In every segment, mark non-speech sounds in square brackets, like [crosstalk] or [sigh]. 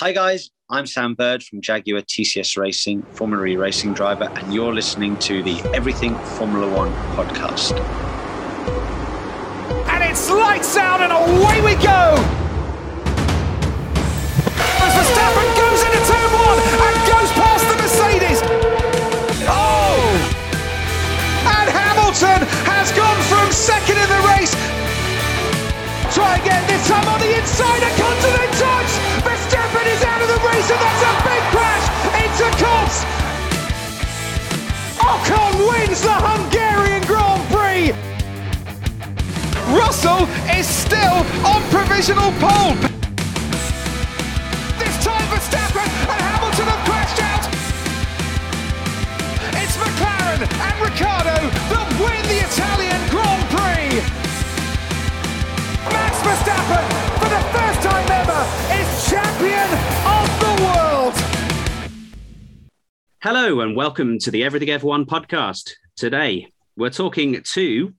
Hi, guys. I'm Sam Bird from Jaguar TCS Racing, Formula E racing driver, and you're listening to the Everything Formula One podcast. And it's lights out, and away we go! As Verstappen goes into turn one and goes past the Mercedes. Oh! And Hamilton has gone from second in the race. Try again, this time on the inside, a continent touch! Verstappen is out of the race, and that's a big crash into Copse! Ocon wins the Hungarian Grand Prix! Russell is still on provisional pole. This time Verstappen and Hamilton have crashed out. It's McLaren and Ricciardo Hello and welcome to the Everything F1 podcast. Today we're talking to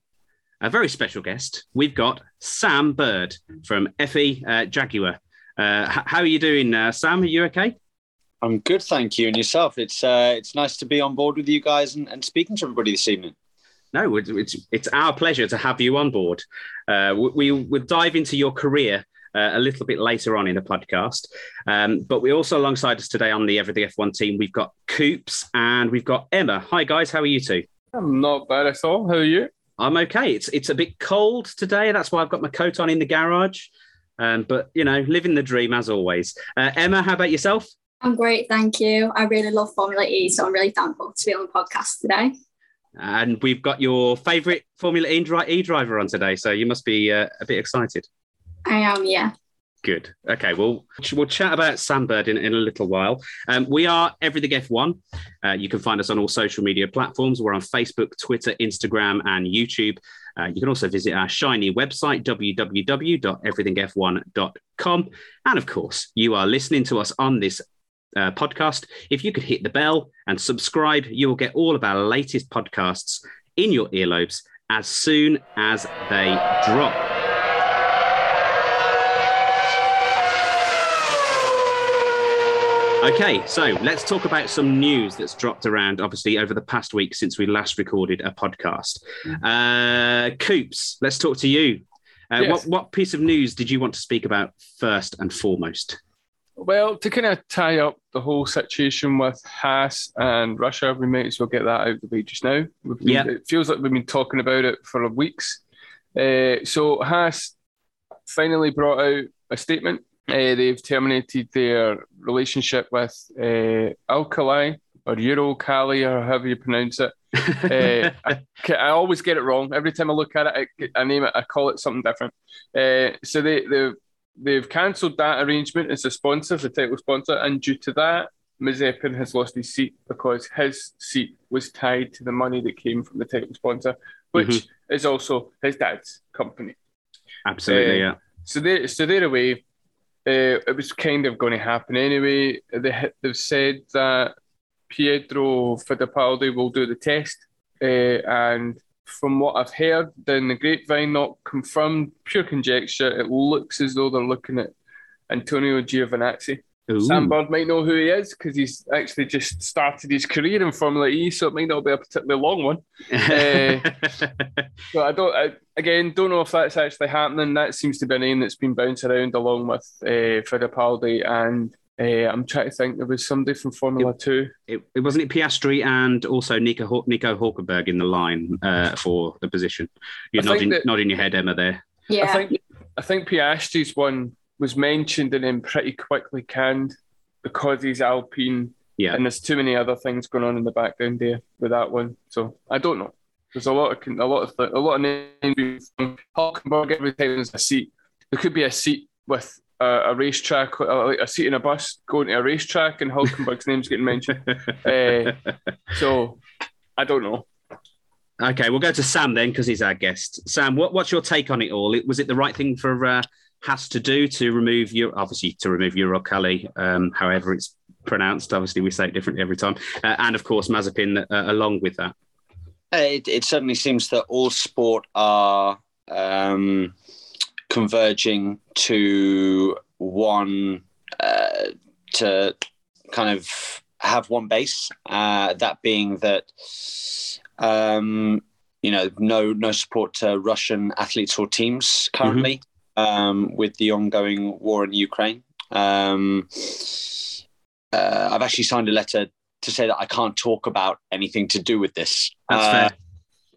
a very special guest. We've got Sam Bird from FE uh, Jaguar. Uh, h- how are you doing, uh, Sam? Are you okay? I'm good, thank you. And yourself? It's uh, it's nice to be on board with you guys and, and speaking to everybody this evening. No, it's it's, it's our pleasure to have you on board. Uh, we, we will dive into your career uh, a little bit later on in the podcast. Um, but we're also alongside us today on the Everything F1 team. We've got Coops and we've got Emma. Hi, guys. How are you two? I'm not bad at all. How are you? I'm okay. It's it's a bit cold today. That's why I've got my coat on in the garage. Um, but you know, living the dream as always. Uh, Emma, how about yourself? I'm great, thank you. I really love Formula E, so I'm really thankful to be on the podcast today. And we've got your favourite Formula E, e driver on today, so you must be uh, a bit excited. I am, yeah. Good. Okay. Well, we'll chat about Sam Bird in, in a little while. Um, we are Everything F1. Uh, you can find us on all social media platforms. We're on Facebook, Twitter, Instagram, and YouTube. Uh, you can also visit our shiny website, www.everythingf1.com. And of course, you are listening to us on this uh, podcast. If you could hit the bell and subscribe, you will get all of our latest podcasts in your earlobes as soon as they drop. Okay, so let's talk about some news that's dropped around, obviously, over the past week since we last recorded a podcast. Uh, Coops, let's talk to you. Uh, Yes. what, what piece of news did you want to speak about first and foremost? Well, to kind of tie up the whole situation with Haas and Russia, we may as well get that out of the way just now. Been- Yeah. It feels like we've been talking about it for weeks. Uh, so Haas finally brought out a statement. Uh, they've terminated their relationship with uh, Alkali or Uralkali or however you pronounce it. [laughs] Uh, I, I always get it wrong. Every time I look at it, I, I name it, I call it something different. Uh, so they, they've, they've cancelled that arrangement as a sponsor, the title sponsor, and due to that, Mazepin has lost his seat because his seat was tied to the money that came from the title sponsor, which Mhm. is also his dad's company. Absolutely, Uh, yeah. So they so they're away. Uh, it was kind of going to happen anyway. They, they've said that Pietro Fittipaldi will do the test, uh, and from what I've heard then the grapevine, not confirmed, pure conjecture, it looks as though they're looking at Antonio Giovinazzi. Ooh. Sam Bird might know who he is because he's actually just started his career in Formula E, so it might not be a particularly long one. [laughs] So I don't, I, again, don't know if that's actually happening. That seems to be a name that's been bounced around along with uh, Fittipaldi and uh, I'm trying to think. There was somebody from Formula Two. it, it wasn't it Piastri and also Nico Hul- Nico Hulkenberg in the line uh, for the position. You're nodding, that- nodding your head, Emma. There. Yeah. I think I think Piastri's one was mentioned and then pretty quickly canned because he's Alpine Yeah. and there's too many other things going on in the background there with that one. So I don't know. There's a lot of a lot of a lot of names. from Hulkenberg every time there's a seat. There could be a seat with a, a racetrack, uh, like a seat in a bus going to a racetrack, and Hulkenberg's [laughs] name's getting mentioned. Uh, so I don't know. Okay, we'll go to Sam then because he's our guest. Sam, what, what's your take on it all? Was it the right thing for uh, Haas to do to remove your obviously to remove Uralkali, um, however it's pronounced. Obviously, we say it differently every time, uh, and of course Mazepin uh, along with that. It, it certainly seems that all sport are um, converging to one uh, to kind of have one base, uh, that being that um, you know no no support to Russian athletes or teams currently um, with the ongoing war in Ukraine. Um, uh, I've actually signed a letter to say that I can't talk about anything to do with this. That's Uh, fair.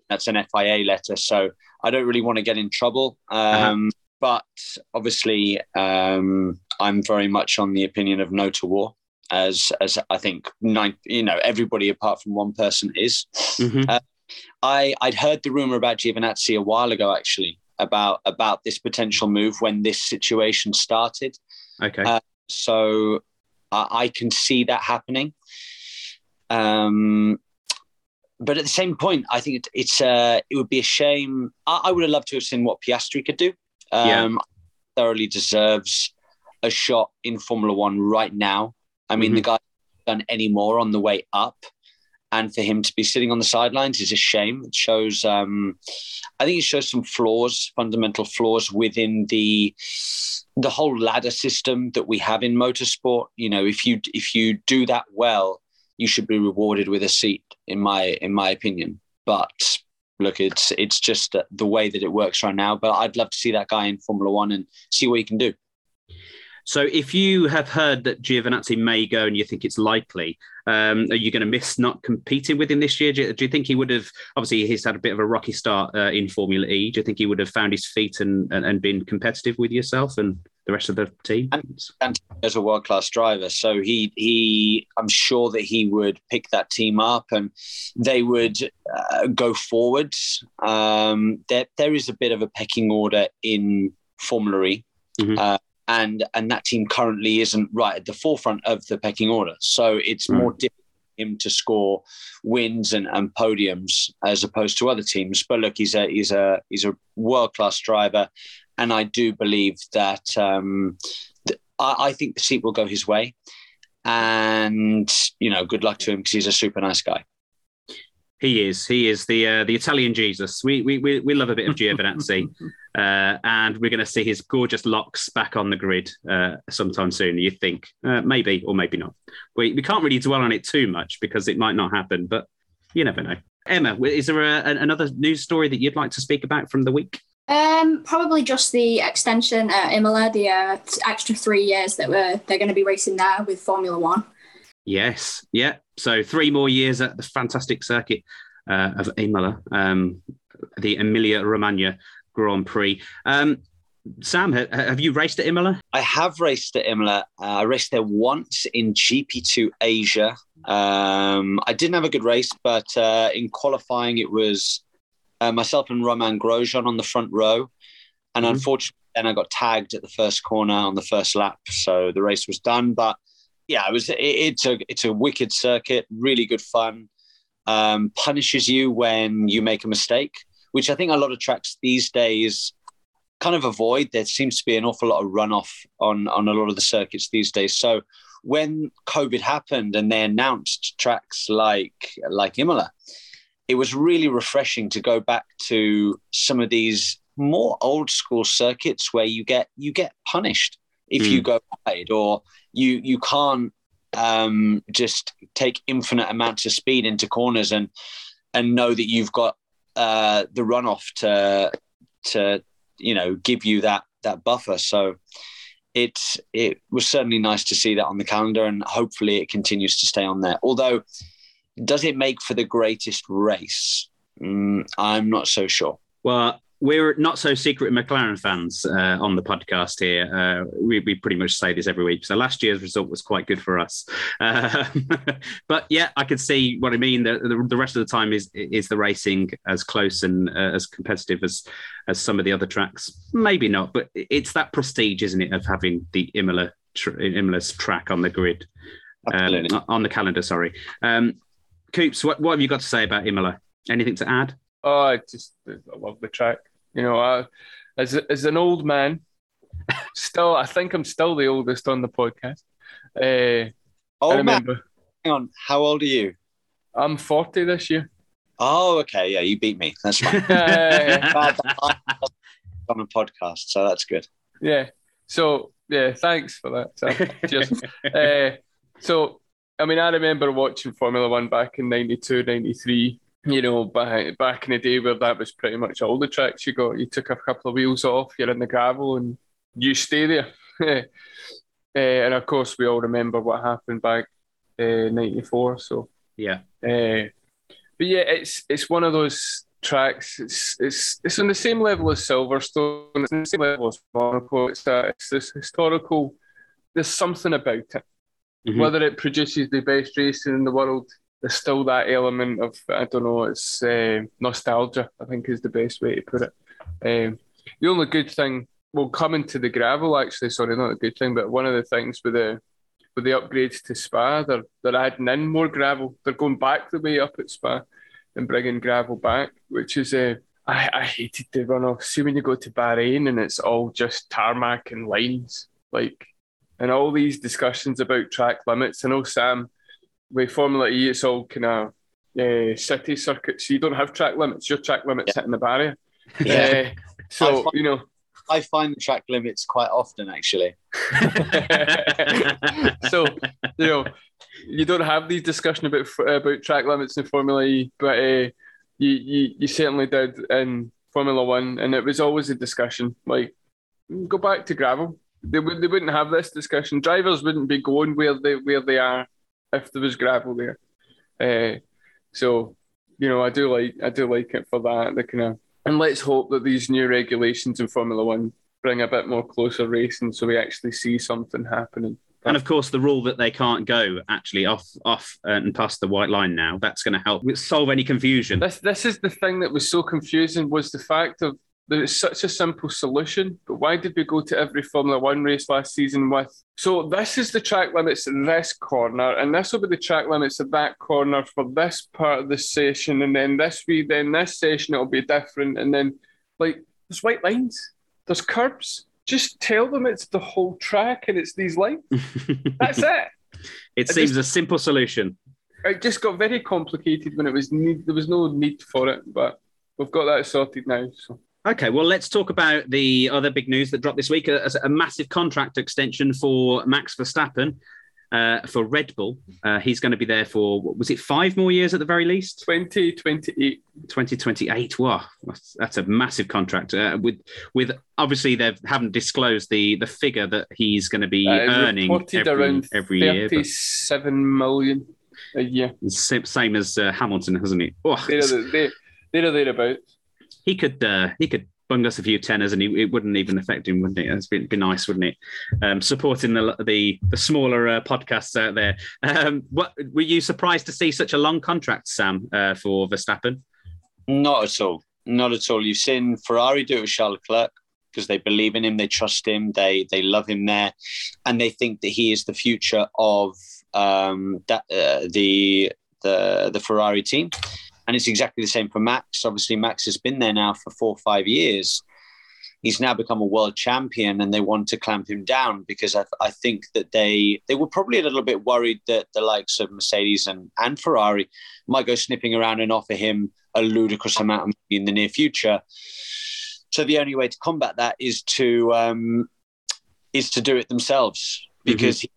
That's an FIA letter, so I don't really want to get in trouble. Um, But obviously, um, I'm very much on the opinion of no to war, as as I think nine, you know, everybody apart from one person is. Mhm. I I'd heard the rumor about Giovinazzi a while ago, actually, about about this potential move when this situation started. Okay. uh, So I, I can see that happening. Um, but at the same point, I think it, it's uh, it would be a shame. I, I would have loved to have seen what Piastri could do. Um, Yeah. Thoroughly deserves a shot in Formula One right now. I mean, the guy done any more on the way up, and for him to be sitting on the sidelines is a shame. It shows. Um, I think it shows some flaws, fundamental flaws within the the whole ladder system that we have in motorsport. You know, if you if you do that well, you should be rewarded with a seat. In my in my opinion, but look, it's it's just the way that it works right now. But I'd love to see that guy in Formula One and see what he can do. So, if you have heard that Giovinazzi may go and you think it's likely, um, are you going to miss not competing with him this year? Do you, do you think he would have? Obviously, he's had a bit of a rocky start uh, in Formula E. Do you think he would have found his feet and, and, and been competitive with yourself and the rest of the team? and as a world class driver. So he he I'm sure that he would pick that team up and they would uh, go forwards. Um, there there is a bit of a pecking order in Formula E. Mhm. Uh, and and that team currently isn't right at the forefront of the pecking order. So it's Right. more difficult for him to score wins and, and podiums as opposed to other teams. But look, he's a he's a he's a world class driver, and I do believe that um, th- I, I think the seat will go his way. And you know, good luck to him because he's a super nice guy. He is. He is the uh, the Italian Jesus. We, we we we love a bit of Giovinazzi, [laughs] uh, and we're going to see his gorgeous locks back on the grid uh, sometime soon. You think uh, maybe or maybe not. We we can't really dwell on it too much because it might not happen, but you never know. Emma, is there a, another news story that you'd like to speak about from the week? Um, probably just the extension at Imola, the uh, extra three years that we're they're going to be racing there with Formula One. Yes, yeah. So three more years at the fantastic circuit uh, of Imola, um, the Emilia Romagna Grand Prix. Um, Sam, ha- have you raced at Imola? I have raced at Imola. Uh, I raced there once in GP2 Asia. Um, I didn't have a good race, but uh, in qualifying, it was uh, myself and Romain Grosjean on the front row. And Mhm. unfortunately, then I got tagged at the first corner on the first lap. So the race was done. But yeah, it was. It, it's a it's a wicked circuit, really good fun. Um, punishes you when you make a mistake, which I think a lot of tracks these days kind of avoid. There seems to be an awful lot of runoff on on a lot of the circuits these days. So when COVID happened and they announced tracks like like Imola, it was really refreshing to go back to some of these more old school circuits where you get you get punished if you go wide or you you can't um, just take infinite amounts of speed into corners and and know that you've got uh, the runoff to to you know give you that that buffer. So it's it was certainly nice to see that on the calendar, and hopefully it continues to stay on there. Although, does it make for the greatest race? Mm, I'm not so sure. Well, we're not so secret McLaren fans uh, on the podcast here. Uh, we, we pretty much say this every week. So last year's result was quite good for us. Uh, [laughs] but yeah, I could see what I mean. The, the, the rest of the time is is the racing as close and uh, as competitive as as some of the other tracks? Maybe not, but it's that prestige, isn't it, of having the Imola tr- Imola's track on the grid, um, on the calendar. Sorry, um, Coops. What, what have you got to say about Imola? Anything to add? Oh, I just I love the track. You know, I, as as an old man, still I think I'm still the oldest on the podcast. Uh, I Oh man, remember hang on. How old are you? I'm 40 this year. Oh, okay. Yeah, you beat me. That's fine. yeah, Glad that I'm on a podcast, so that's good. yeah. So yeah, thanks for that. Sam. Cheers. [laughs] uh, so I mean, I remember watching Formula One back in 92, 93. You know, back back in the day where that was pretty much all the tracks you got. You took a couple of wheels off, you're in the gravel, and you stay there. uh, [laughs] and of course, we all remember what happened back uh, '94. So yeah, uh, but yeah, it's it's one of those tracks. It's it's it's on the same level as Silverstone. It's on the same level as Monaco. It's that it's this historical. There's something about it. Mhm. Whether it produces the best racing in the world, there's still that element of I don't know. It's uh, nostalgia. I think is the best way to put it. Um, the only good thing, well, coming to the gravel actually. Sorry, not a good thing, but one of the things with the with the upgrades to Spa, they're they're adding in more gravel. They're going back the way up at Spa and bringing gravel back, which is uh, I, I hated the runoff. See when you go to Bahrain and it's all just tarmac and lines, like, and all these discussions about track limits. I know Sam, with Formula E, it's all kind of uh, city circuits. You don't have track limits. Your track limits hitting the barrier. Yeah. Uh, so find- you know. I find the track limits quite often, actually. [laughs] [laughs] so you know you don't have these discussion about about track limits in Formula E, but uh, you, you you certainly did in Formula One, and it was always a discussion. Like go back to gravel, they would they wouldn't have this discussion. Drivers wouldn't be going where they where they are if there was gravel there. Uh, so you know I do like I do like it for that. The kind of and let's hope that these new regulations in Formula One bring a bit more closer racing, so we actually see something happening. and of course, the rule that they can't go actually off off uh, and past the white line now. That's going to help solve any confusion. This this is the thing that was so confusing was the fact of that it's such a simple solution, but why did we go to every Formula One race last season with? So this is the track limits in this corner, and this will be the track limits at that corner for this part of the session, and then this week, then this session it'll be different, and then like there's white lines, there's curbs. Just tell them it's the whole track and it's these lines. [laughs] That's it. it I seems just- a simple solution. It just got very complicated when it was need, there was no need for it, but we've got that sorted now. So. Okay, well, let's talk about the other big news that dropped this week a, a massive contract extension for Max Verstappen uh, for Red Bull. Uh, he's going to be there for, what was it, five more years at the very least? 2028. 2028. Wow, that's, that's a massive contract. Uh, with with obviously they haven't disclosed the the figure that he's going to be Uh, earning every, around every year. but 37 million a year. it's sa- same as uh, Hamilton, hasn't he? Oh, They're, the- they, they're thereabouts. He could uh, he could bung us a few tenners and he, it wouldn't even affect him, wouldn't it? It'd be, nice, wouldn't it? Um, supporting the the, the smaller uh, podcasts out there. Um, what were you surprised to see such a long contract, Sam, uh, for Verstappen? Not at all. Not at all. You've seen Ferrari do it with Charles Leclerc because they believe in him, they trust him, they they love him there, and they think that he is the future of um, that uh, the the the Ferrari team. And it's exactly the same for Max. Obviously, Max has been there now for four or five years. He's now become a world champion, and they want to clamp him down because I, I think that they they were probably a little bit worried that the likes of Mercedes and, and Ferrari might go snipping around and offer him a ludicrous amount of money in the near future. So the only way to combat that is to um, is to do it themselves because he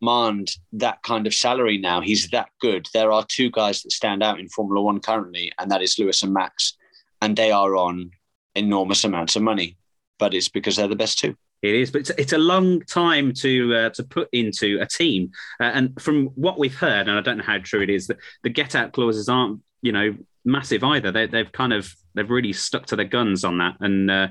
demand that kind of salary now. He's that good. There are two guys that stand out in Formula One currently, and that is Lewis and Max, and they are on enormous amounts of money. But it's because they're the best two. It is, but it's, a long time to uh, to put into a team. Uh, and from what we've heard, and I don't know how true it is, that the get out clauses aren't you know massive either. They, they've kind of they've really stuck to their guns on that, and uh,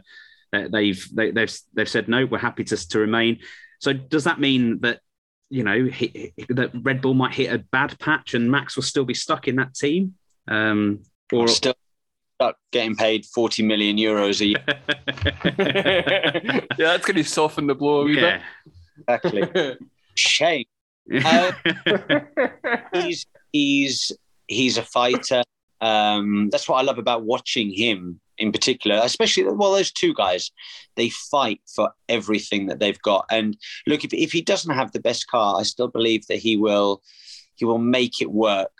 they- they've they, they've they've said no, we're happy to to remain. So does that mean that you know he, that Red Bull might hit a bad patch and Max will still be stuck in that team? Um, or Still stuck getting paid 40 million euros a year. [laughs] yeah, that's going to soften the blow a wee yeah. Exactly. [laughs] Shame. Uh, [laughs] he's he's he's a fighter. Um, that's what I love about watching him in particular, especially well, those two guys, they fight for everything that they've got. And look, if, if he doesn't have the best car, I still believe that he will he will make it work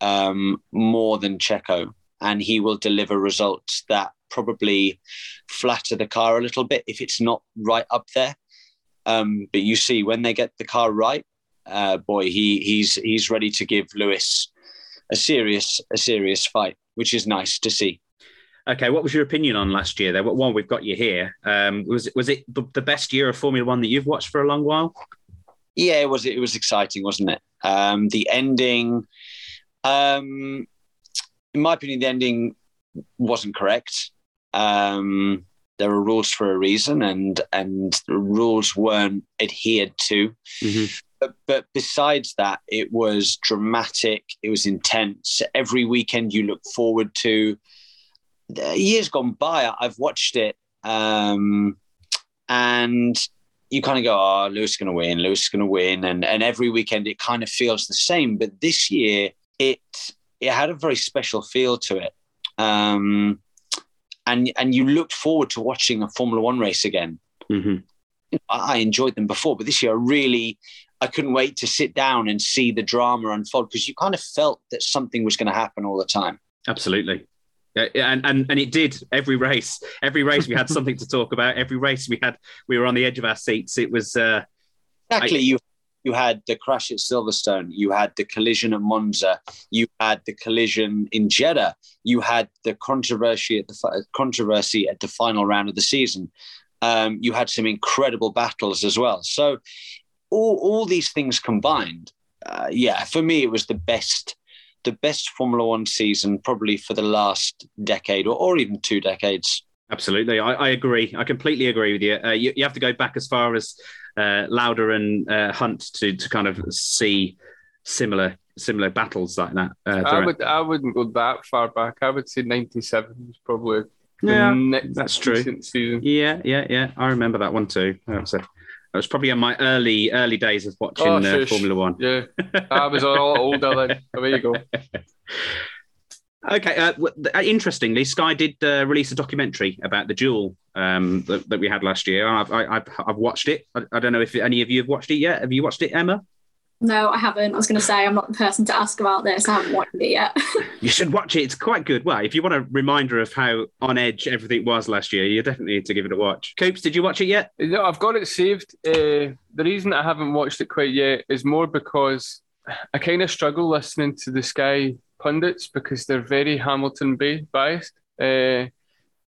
um, more than Checo, and he will deliver results that probably flatter the car a little bit if it's not right up there. Um, but you see, when they get the car right, uh, boy, he he's he's ready to give Lewis a serious a serious fight, which is nice to see. Okay, what was your opinion on last year? There, one we've got you here. Um, was it was it the best year of Formula One that you've watched for a long while? Yeah, it was. It was exciting, wasn't it? Um, the ending, um, in my opinion, the ending wasn't correct. Um, there are rules for a reason, and and the rules weren't adhered to. Mm-hmm. But, but besides that, it was dramatic. It was intense. Every weekend you look forward to years gone by, I've watched it, um, and you kind of go, "Oh, Lewis is going to win. Lewis is going to win," and and every weekend it kind of feels the same. But this year, it it had a very special feel to it, um, and and you looked forward to watching a Formula One race again. Mm-hmm. I enjoyed them before, but this year I really I couldn't wait to sit down and see the drama unfold because you kind of felt that something was going to happen all the time. Absolutely and, and and it did every race. Every race we had something to talk about. Every race we had we were on the edge of our seats. It was uh, exactly I, you. You had the crash at Silverstone. You had the collision at Monza. You had the collision in Jeddah. You had the controversy at the controversy at the final round of the season. Um, you had some incredible battles as well. So all all these things combined, uh, yeah, for me it was the best the best Formula One season probably for the last decade or, or even two decades. Absolutely, I, I, agree. I completely agree with you. Uh, you. you. have to go back as far as uh, Lauda and uh, Hunt to to kind of see similar similar battles like that. Uh, I would I wouldn't go that far back. I would say ninety seven was probably yeah, that's true. Season. Yeah, yeah, yeah. I remember that one too. That was a it was probably in my early early days of watching oh, uh, Formula One. Yeah, I was a lot older then. There you go. [laughs] Okay. Uh, uh, interestingly, Sky did uh, release a documentary about the duel um, that, that, we had last year. I've, I, have I've watched it. I, I, don't know if any of you have watched it yet. Have you watched it, Emma? No, I haven't. I was going to say I'm not the person to ask about this. I haven't watched it yet. [laughs] you should watch it. It's quite good. Well, if you want a reminder of how on edge everything was last year, you definitely need to give it a watch. Coops, did you watch it yet? No, I've got it saved. Uh, the reason I haven't watched it quite yet is more because I kind of struggle listening to the Sky pundits because they're very Hamilton biased, uh,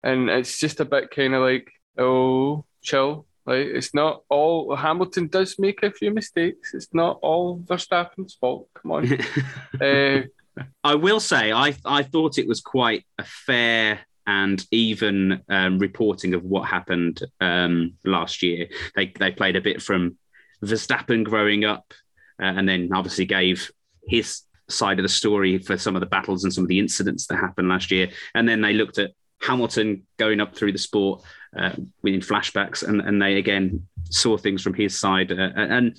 and it's just a bit kind of like, oh, chill like it's not all Hamilton does make a few mistakes. It's not all Verstappen's fault. Come on. [laughs] uh, I will say I I thought it was quite a fair and even um, reporting of what happened um, last year. They they played a bit from Verstappen growing up, uh, and then obviously gave his side of the story for some of the battles and some of the incidents that happened last year. And then they looked at Hamilton going up through the sport uh, within flashbacks, and, and they again saw things from his side. Uh, and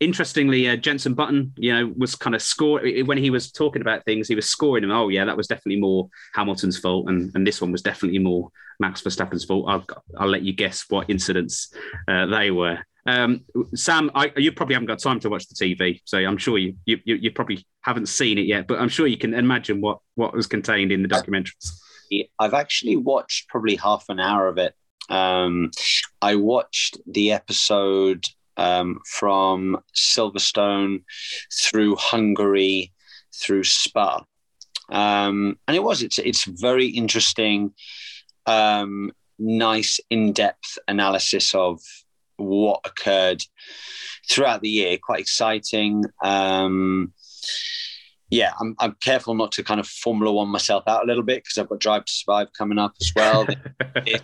interestingly, uh, Jenson Button, you know, was kind of score when he was talking about things. He was scoring them. Oh yeah, that was definitely more Hamilton's fault, and and this one was definitely more Max Verstappen's fault. I'll I'll let you guess what incidents uh, they were. Um, Sam, I, you probably haven't got time to watch the TV, so I'm sure you, you you probably haven't seen it yet. But I'm sure you can imagine what what was contained in the documentaries. I've actually watched probably half an hour of it. Um, I watched the episode um, from Silverstone through Hungary through Spa, um, and it was it's it's very interesting, um, nice in depth analysis of what occurred throughout the year. Quite exciting. Yeah, I'm, I'm careful not to kind of Formula One myself out a little bit because I've got Drive to Survive coming up as well. [laughs] it,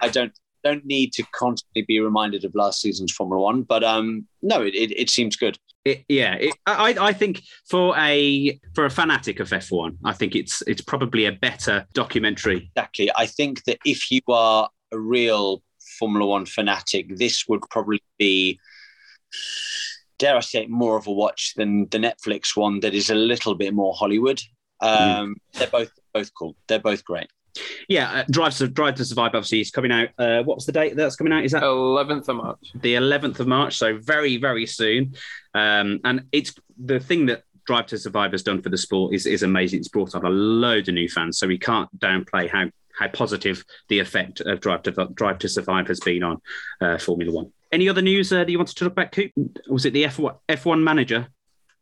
I don't don't need to constantly be reminded of last season's Formula One, but um, no, it, it, it seems good. It, yeah, it, I, I think for a for a fanatic of F1, I think it's it's probably a better documentary. Exactly. I think that if you are a real Formula One fanatic, this would probably be dare I say, more of a watch than the Netflix one that is a little bit more Hollywood. Um, mm. They're both both cool. They're both great. Yeah, uh, Drive to Drive to Survive obviously is coming out. Uh, what's the date that's coming out? Is that eleventh of March? The eleventh of March, so very very soon. Um, and it's the thing that Drive to Survive has done for the sport is is amazing. It's brought up a load of new fans, so we can't downplay how how positive the effect of Drive to Drive to Survive has been on uh, Formula One. Any other news uh, that you wanted to talk about, Coop? Was it the F1, F1 manager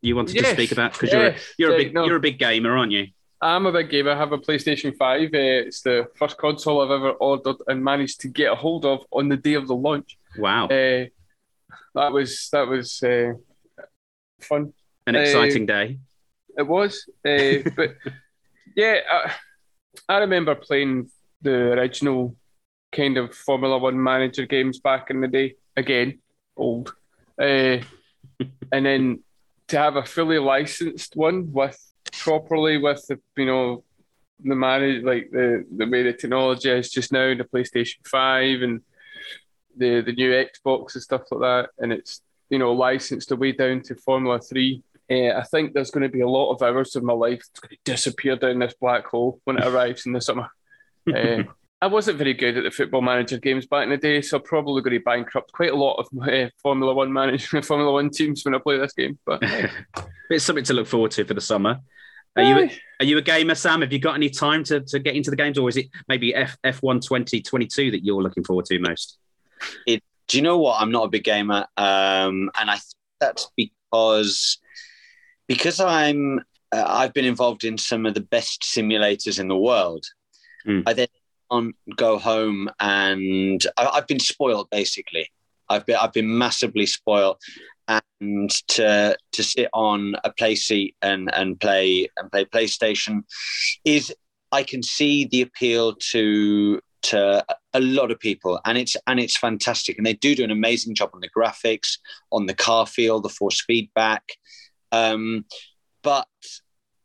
you wanted to speak about? Because yes, you're, you're, a big, no. you're a big gamer, aren't you? I'm a big gamer. I have a PlayStation 5. Uh, it's the first console I've ever ordered and managed to get a hold of on the day of the launch. Wow. Uh, that was that was uh, fun. An uh, exciting day. It was, uh, [laughs] but yeah, I, I remember playing the original kind of Formula One manager games back in the day. Again, old, uh, and then to have a fully licensed one with properly with the you know the manage like the the way the technology is just now, in the PlayStation Five and the the new Xbox and stuff like that, and it's you know licensed the way down to Formula Three. Uh, I think there's going to be a lot of hours of my life that's going to disappear down this black hole when it arrives in the summer. Uh, I wasn't very good at the football manager games back in the day, so I'm probably going to bankrupt quite a lot of my uh, Formula One manager, [laughs] Formula One teams when I play this game. But [laughs] it's something to look forward to for the summer. Are you a, are you a gamer, Sam? Have you got any time to, to get into the games, or is it maybe F F1 2022 that you're looking forward to most? Do you know what? I'm not a big gamer, um, and I think that's because because I'm uh, I've been involved in some of the best simulators in the world. Mm. I then can't go home and I, I've been spoiled basically. I've been I've been massively spoiled, and to to sit on a play seat and and play and play PlayStation is I can see the appeal to to a lot of people. And it's and it's fantastic. And they do do an amazing job on the graphics on the car feel the force feedback. Um, but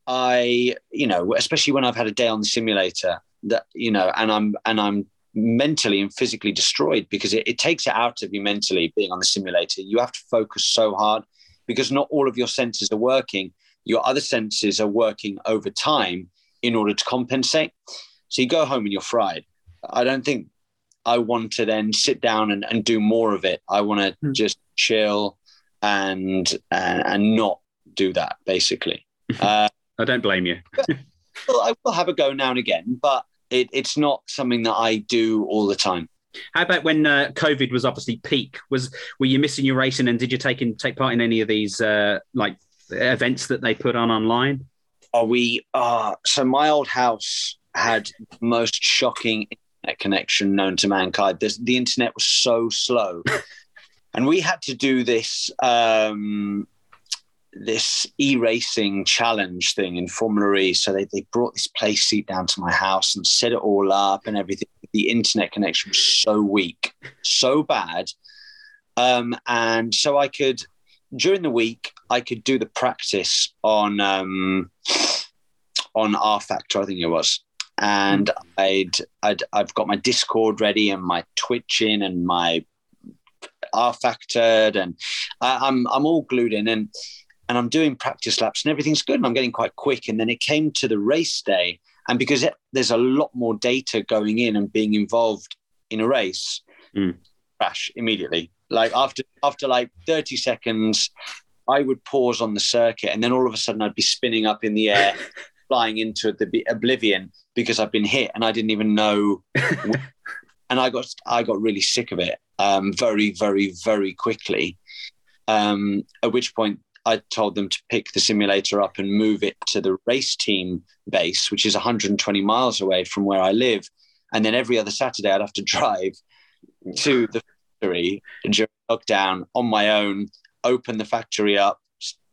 i you know especially when i've had a day on the simulator that you know and i'm and i'm mentally and physically destroyed because it, it takes it out of you mentally being on the simulator you have to focus so hard because not all of your senses are working your other senses are working over time in order to compensate so you go home and you're fried I don't think I want to then sit down and, and do more of it. I want to Hmm. just chill and, and and not do that basically. [laughs] uh, I don't blame you. Well, I will have a go now and again, but it, it's not something that I do all the time. How about when uh, COVID was obviously peak? Was were you missing your racing, and did you take in take part in any of these uh, like events that they put on online? Are we? Uh, so my old house had the most shocking internet connection known to mankind. This, the internet was so slow, [laughs] and we had to do this um, this e-racing challenge thing in Formula E. So they, they brought this play seat down to my house and set it all up and everything. The internet connection was so weak, so bad, um, and so I could during the week I could do the practice on. Um, on rFactor, I think it was. And I'd, I'd I've got my Discord ready and my Twitching and my R Factored and I, I'm I'm all glued in and and I'm doing practice laps and everything's good and I'm getting quite quick. And then it came to the race day, and because it, there's a lot more data going in and being involved in a race, Mm. crash immediately. Like after after like 30 seconds, I would pause on the circuit, and then all of a sudden I'd be spinning up in the air, [laughs] flying into the oblivion because I've been hit and I didn't even know. [laughs] and I got I got really sick of it um, very very very quickly. Um, at which point I told them to pick the simulator up and move it to the race team base, which is 120 miles away from where I live. And then every other Saturday I'd have to [laughs] drive to the factory during lockdown on my own, open the factory up,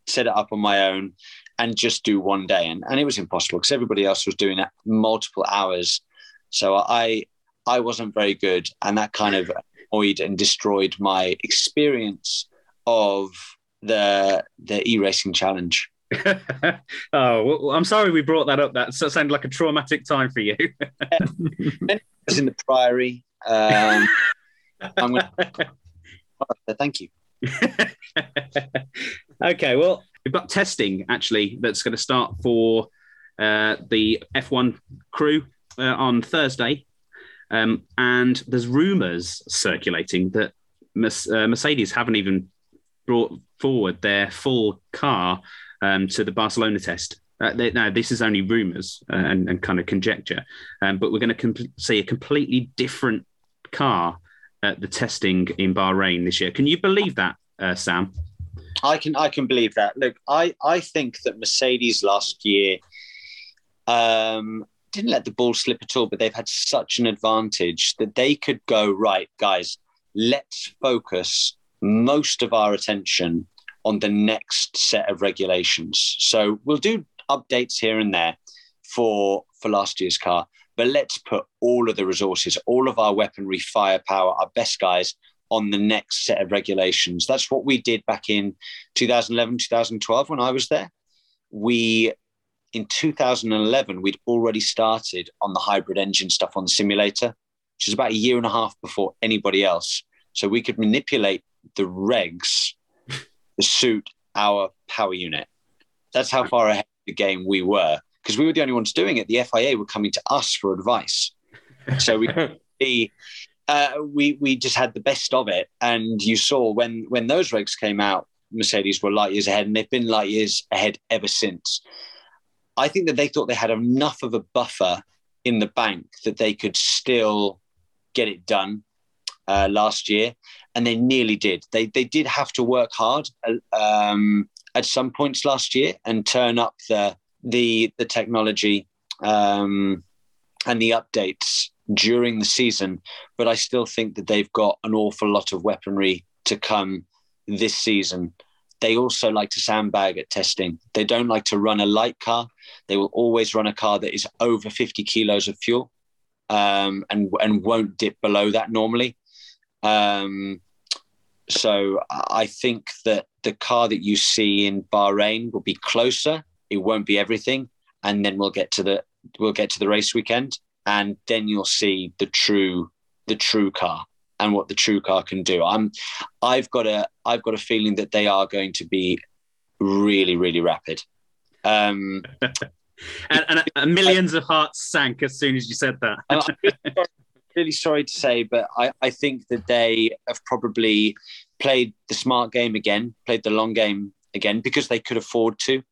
set it up on my own, and just do one day. And, and it was impossible because everybody else was doing it multiple hours. So I I wasn't very good, and that kind of annoyed and destroyed my experience of the the e-racing challenge. [laughs] oh, well, I'm sorry we brought that up. That sounded like a traumatic time for you. [laughs] I was in the Priory. Um, [laughs] I'm gonna, thank you. okay, well, we've got testing actually that's going to start for uh, the F1 crew uh, on Thursday. Um, and there's rumours circulating that uh, Mercedes haven't even brought forward their full car um, to the Barcelona test. Uh, they, no, this is only rumours uh, and, and kind of conjecture. Um, but we're going to see a completely different car at the testing in Bahrain this year. Can you believe that, uh, Sam? I can I can believe that. Look, I I think that Mercedes last year um, didn't let the ball slip at all, but they've had such an advantage that they could go right, guys. Let's focus most of our attention on the next set of regulations. So we'll do updates here and there for for last year's car, but let's put all of the resources, all of our weaponry, firepower, our best guys on the next set of regulations. That's what we did back in 2011, 2012 when I was there. We in 2011 we'd already started on the hybrid engine stuff on the simulator, which is about a year and a half before anybody else. So we could manipulate the regs to suit our power unit. That's how far ahead of the game we were because we were the only ones doing it. The FIA were coming to us for advice. So we [laughs] we, uh, we we just had the best of it. And you saw when when those regs came out, Mercedes were light years ahead, and they've been light years ahead ever since. I think that they thought they had enough of a buffer in the bank that they could still get it done uh, last year, and they nearly did. They they did have to work hard um, at some points last year and turn up the the the technology um, and the updates during the season. But I still think that they've got an awful lot of weaponry to come this season. They also like to sandbag at testing. They don't like to run a light car. They will always run a car that is over 50 kilos of fuel um, and, and won't dip below that normally. Um, so I think that the car that you see in Bahrain will be closer. It won't be everything, and then we'll get to the we'll get to the race weekend, and then you'll see the true the true car and what the true car can do. I'm I've got a I've got a feeling that they are going to be really really rapid. Um, [laughs] and, and, millions of hearts sank as soon as you said that. [laughs] I'm sorry, really sorry to say, but I, I think that they have probably played the smart game again, played the long game again because they could afford to.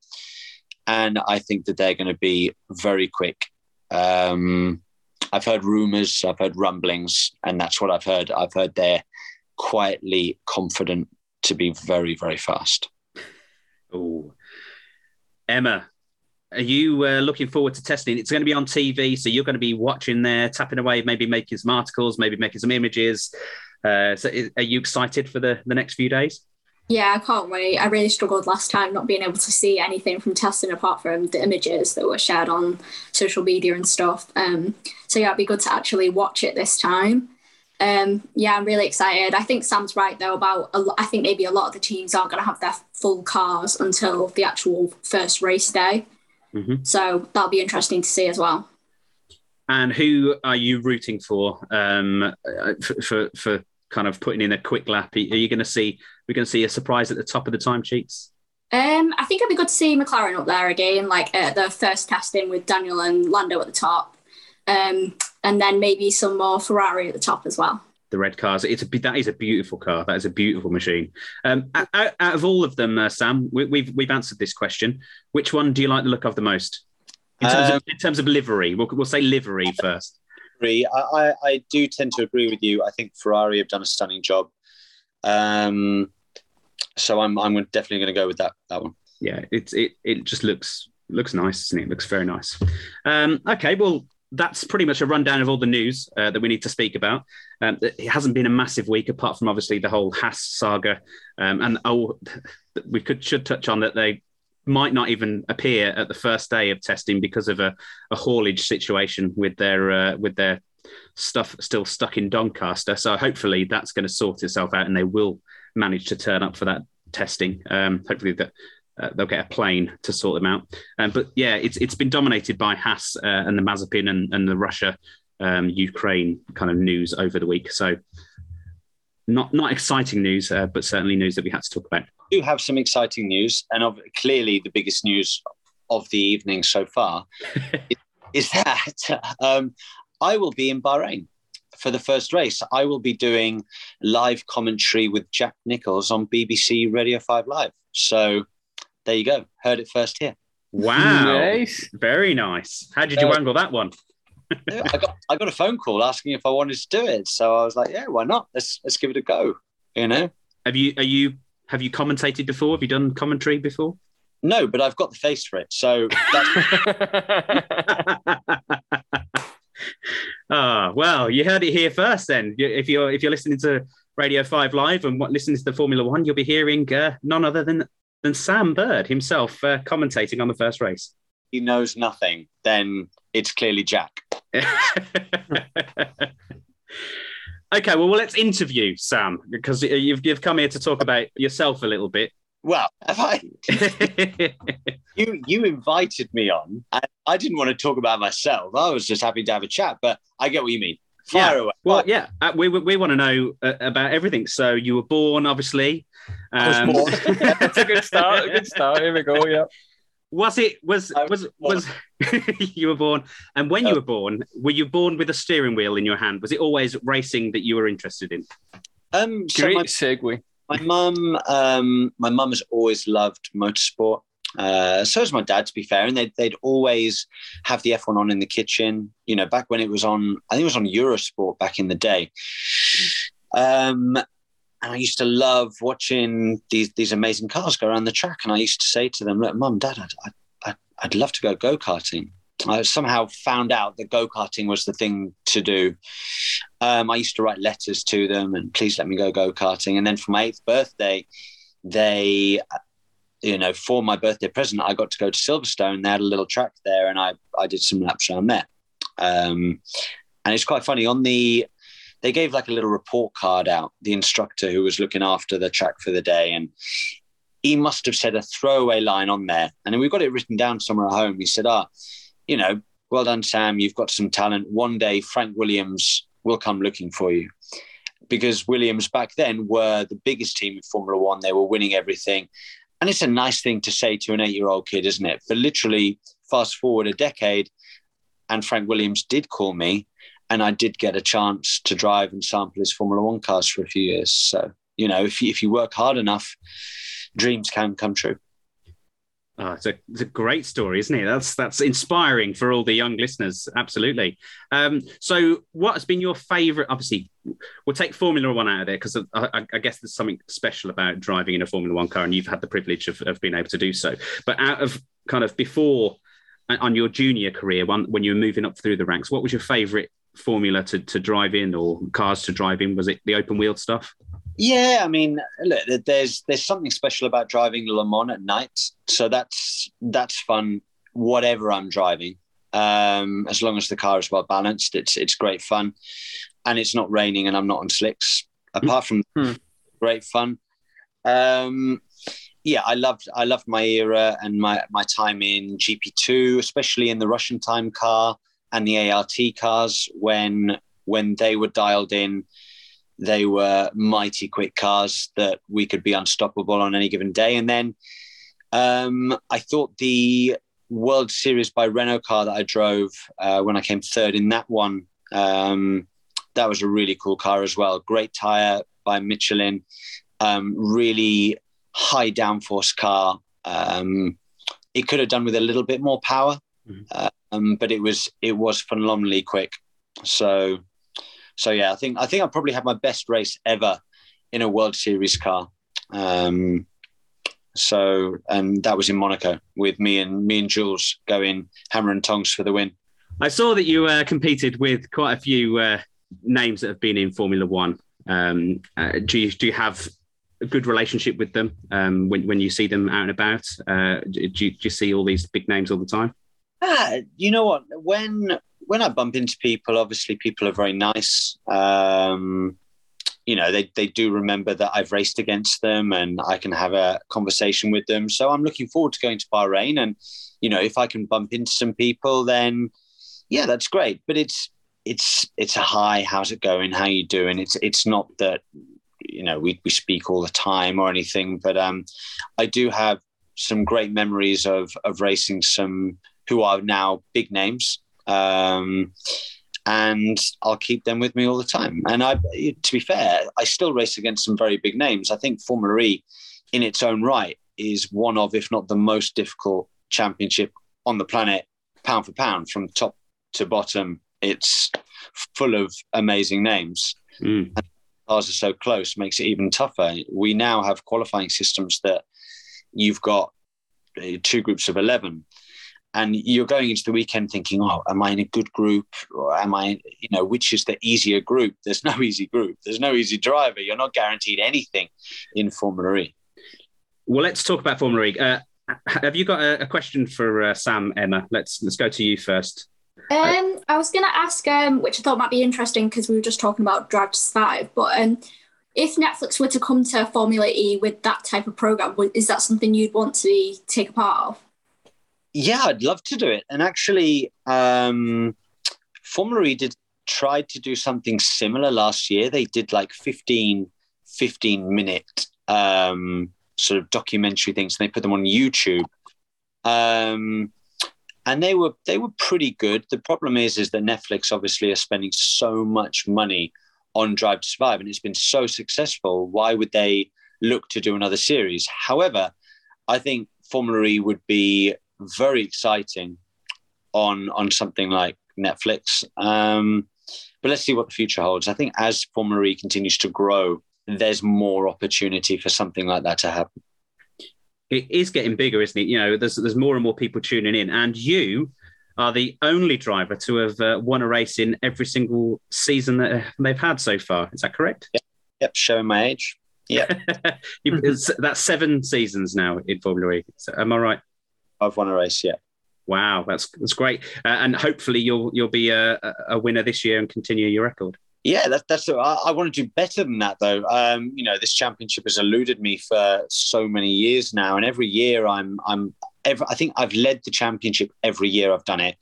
And I think that they're going to be very quick. Um, I've heard rumors, I've heard rumblings, and that's what I've heard. I've heard they're quietly confident to be very, very fast. Oh, Emma, are you uh, looking forward to testing? It's going to be on TV, so you're going to be watching there, tapping away, maybe making some articles, maybe making some images. Uh, so, is, are you excited for the, the next few days? Yeah, I can't wait. I really struggled last time not being able to see anything from testing apart from the images that were shared on social media and stuff. Um, so yeah, it'd be good to actually watch it this time. Um, yeah, I'm really excited. I think Sam's right though about I think maybe a lot of the teams aren't going to have their full cars until the actual first race day. Mm-hmm. So that'll be interesting to see as well. And who are you rooting for um, for, for, for kind of putting in a quick lap? Are you going to see we're going to see a surprise at the top of the time sheets? Um, I think it'd be good to see McLaren up there again, like at the first testing with Daniel and Lando at the top, um, and then maybe some more Ferrari at the top as well. The red cars. It's a that is a beautiful car. That is a beautiful machine. Um, out, out, of all of them, uh, Sam, we, have we've, we've answered this question. Which one do you like the look of the most? In terms, of, um, in terms of livery, we'll, we'll say livery first. I, I, I do tend to agree with you. I think Ferrari have done a stunning job. Um, so I'm I'm definitely going to go with that that one. Yeah, it's it it just looks looks nice, doesn't it? it looks very nice. Um, okay, well that's pretty much a rundown of all the news uh, that we need to speak about. Um, it hasn't been a massive week, apart from obviously the whole Haas saga, um, and oh, [laughs] we could should touch on that they might not even appear at the first day of testing because of a, a haulage situation with their uh, with their stuff still stuck in Doncaster. So hopefully that's going to sort itself out, and they will manage to turn up for that testing. Um, hopefully that. Uh, they'll get a plane to sort them out, um, but yeah, it's it's been dominated by Haas uh, and the Mazepin and, and the Russia um, Ukraine kind of news over the week. So not not exciting news, uh, but certainly news that we had to talk about. We do have some exciting news, and of, clearly the biggest news of the evening so far [laughs] is, is, that [laughs] um, I will be in Bahrain for the first race. I will be doing live commentary with Jack Nicholls on BBC Radio 5 Live. So there you go. Heard it first here. Wow. Nice. Very nice. How did you uh, wangle that one? [laughs] I got I got a phone call asking if I wanted to do it. So I was like, yeah, why not? Let's let's give it a go. You know. Have you are you have you commentated before? Have you done commentary before? No, but I've got the face for it. So [laughs] Ah, well, you heard it here first. Then, if you're if you're listening to Radio Five Live and what listening to the Formula One, you'll be hearing uh, none other than than Sam Bird himself uh, commentating on the first race. he knows nothing, then it's clearly Jack. [laughs] okay, well, well, let's interview Sam because you've you've come here to talk about yourself a little bit. Well, have I? [laughs] you you invited me on, and I didn't want to talk about myself. I was just happy to have a chat, but I get what you mean. Fire yeah. away. Well, yeah, uh, we, we, we want to know uh, about everything. So you were born, obviously. I was born. That's a good start. A good start. Here we go. Yeah. Was it was was was was [laughs] you were born? And when you were born, were you born with a steering wheel in your hand? Was it always racing that you were interested in? Um, so Great my, segue. my mum, um, my mum has always loved motorsport. Uh, so has my dad, to be fair, and they'd, they'd always have the F1 on in the kitchen. You know, back when it was on, I think it was on Eurosport back in the day. Um, and I used to love watching these these amazing cars go around the track. And I used to say to them, "Look, mum, dad, I'd, I'd, I'd, love to go go karting." I somehow found out that go karting was the thing to do. Um, I used to write letters to them and please let me go go karting. And then for my eighth birthday, they, you know, for my birthday present, I got to go to Silverstone. They had a little track there, and I I did some laps around there. Um, and it's quite funny on the. They gave like a little report card out. The instructor who was looking after the track for the day, and he must have said a throwaway line on there, and we've got it written down somewhere at home. He said, "Ah, you know, well done, Sam. You've got some talent. One day, Frank Williams will come looking for you." Because Williams back then were the biggest team in Formula One. They were winning everything. And it's a nice thing to say to an eight year old kid, isn't it? But literally, fast forward a decade, and Frank Williams did call me, and I did get a chance to drive and sample his Formula One cars for a few years. So, you know, if you, if you work hard enough, dreams can come true. Oh, it's a, it's a great story, isn't it? That's that's inspiring for all the young listeners. Absolutely. Um, so, what has been your favourite? Obviously, we'll take Formula One out of there because I, I, guess there's something special about driving in a Formula One car, and you've had the privilege of, of being able to do so. But out of kind of before uh, on your junior career, when, when you were moving up through the ranks, what was your favourite formula to, to drive in or cars to drive in? Was it the open wheel stuff? Yeah, I mean, look, there's there's something special about driving Le Mans at night, so that's that's fun. Whatever I'm driving, um, as long as the car is well balanced, it's it's great fun, and it's not raining and I'm not on slicks. Apart from Hmm. great fun, um, yeah, I loved I loved my era and my my time in GP2, especially in the Russian time car and the ART cars when when they were dialed in they were mighty quick cars that we could be unstoppable on any given day. And then um, I thought the World Series by Renault car that I drove uh, when I came third in that one, um, that was a really cool car as well. Great tire by Michelin, um, really high downforce car. Um, it could have done with a little bit more power, Mhm. um, but it was it was phenomenally quick. So so yeah, I think I think I probably had my best race ever in a World Series car. Um, so and that was in Monaco with me and me and Jules going hammer and tongs for the win. I saw that you uh, competed with quite a few uh, names that have been in Formula One. Um, uh, do you do you have a good relationship with them um, when when you see them out and about? Uh, do, you, do you see all these big names all the time? Ah, you know what? When when I bump into people, obviously people are very nice. Um, you know, they they do remember that I've raced against them, and I can have a conversation with them. So I'm looking forward to going to Bahrain, and you know, if I can bump into some people, then yeah, that's great. But it's it's it's a hi, how's it going? How you doing? It's it's not that you know we we speak all the time or anything, but um, I do have some great memories of of racing some who are now big names. Um, and I'll keep them with me all the time. And I, to be fair, I still race against some very big names. I think Formula E, in its own right, is one of, if not the most difficult championship on the planet, pound for pound, from top to bottom. It's full of amazing names. Mm. And cars are so close, makes it even tougher. We now have qualifying systems that you've got uh, two groups of 11 and you're going into the weekend thinking oh am i in a good group or am i you know which is the easier group there's no [laughs] easy group there's no easy driver you're not guaranteed anything in formula e Well, let's talk about Formula E. Uh, have you got a, a question for uh, Sam, Emma? Let's let's go to you first. Um, I was going to ask, um, which I thought might be interesting because we were just talking about Drive to Survive, but um, if Netflix were to come to Formula E with that type of program, is that something you'd want to take a part of? Yeah i'd love to do it. And actually um formula e did tried to do something similar last year. They did like 15 15 minute um sort of documentary things and they put them on youtube. Um and they were they were pretty good. The problem is is that netflix obviously are spending so much money on drive to survive and it's been so successful. Why would they look to do another series? However i think formula e would be very exciting on on something like Netflix. Um, but let's see what the future holds. I think as Formula E continues to grow, there's more opportunity for something like that to happen. It is getting bigger, isn't it? You know, there's there's more and more people tuning in, and you are the only driver to have uh, won a race in every single season that uh, they've had so far. Is that correct? Yep, showing my age. Yeah, [laughs] That's seven seasons now in Formula E. So, am I right? I've won a race. Yeah, Wow, that's that's great, uh, and hopefully you'll you'll be a, a- a winner this year and continue your record. yeah. That, that's. I, I want to do better than that, though. Um, you know, this championship has eluded me for so many years now, and every year I'm I'm. Every, I think I've led the championship every year I've done it,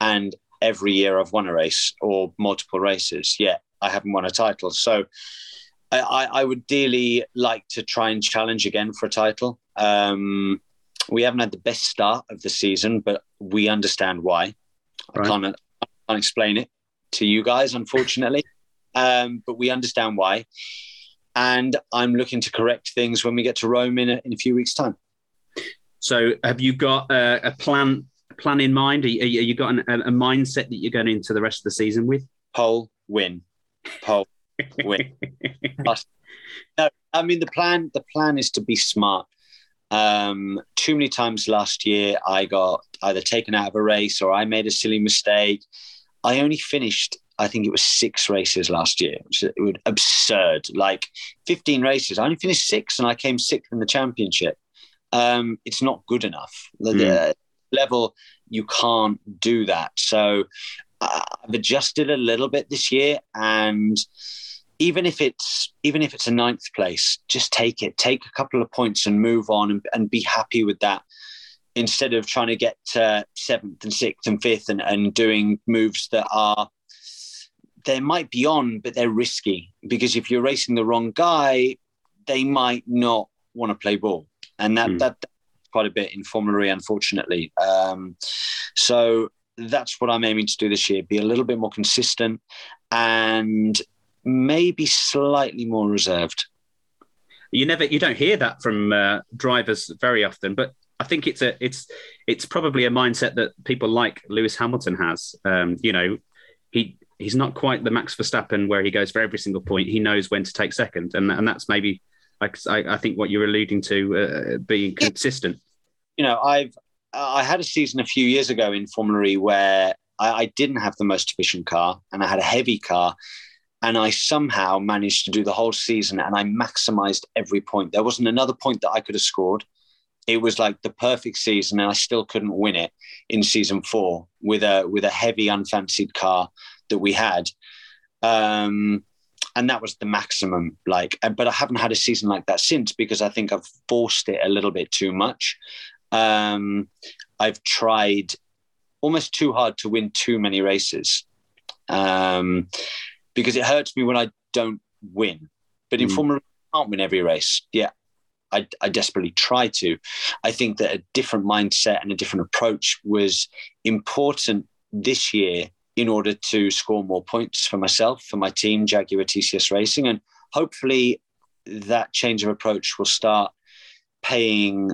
and every year I've won a race or multiple races. Yet I haven't won a title. So I, I, I would dearly like to try and challenge again for a title. Um, we haven't had the best start of the season, but we understand why. Right. I can't, I can't explain it to you guys, unfortunately, um, but we understand why. And I'm looking to correct things when we get to Rome in a, in a few weeks' time. So, have you got a, a plan plan in mind? Are you, are you got an, a, mindset that you're going into the rest of the season with? Pole win, pole win. [laughs] No, I mean the plan. The plan is to be smart. Um, too many times last year, I got either taken out of a race or I made a silly mistake. I only finished, I think it was six races last year, which was absurd. Like 15 races, I only finished six, and I came sixth in the championship. Um, it's not good enough. The, the level you can't do that. So uh, I've adjusted a little bit this year, and even if it's even if it's a ninth place, just take it. Take a couple of points and move on, and, and be happy with that. Instead of trying to get uh, seventh and sixth and fifth, and, and doing moves that are they might be on, but they're risky because if you're racing the wrong guy, they might not want to play ball, and that Hmm. that quite a bit in Formula E, unfortunately. Um, so that's what I'm aiming to do this year: be a little bit more consistent and maybe slightly more reserved. You never, you don't hear that from uh, drivers very often, but I think it's a, it's, it's probably a mindset that people like Lewis Hamilton has. Um, you know, he he's not quite the Max Verstappen where he goes for every single point. He knows when to take second, and and that's maybe I, I think what you're alluding to, uh, being consistent. you know, I've I had a season a few years ago in Formula E where I, I didn't have the most efficient car and I had a heavy car, and I somehow managed to do the whole season and I maximized every point. There wasn't another point that I could have scored. It was like the perfect season, and I still couldn't win it in season four with a with a heavy, unfancied car that we had. Um, and that was the maximum like but i haven't had a season like that since because i think i've forced it a little bit too much um, I've tried almost too hard to win too many races um, because it hurts me when I don't win. But in Mm. Formula, I can't win every race. Yeah, I, I desperately try to. I think that a different mindset and a different approach was important this year in order to score more points for myself, for my team, Jaguar TCS Racing, and hopefully that change of approach will start paying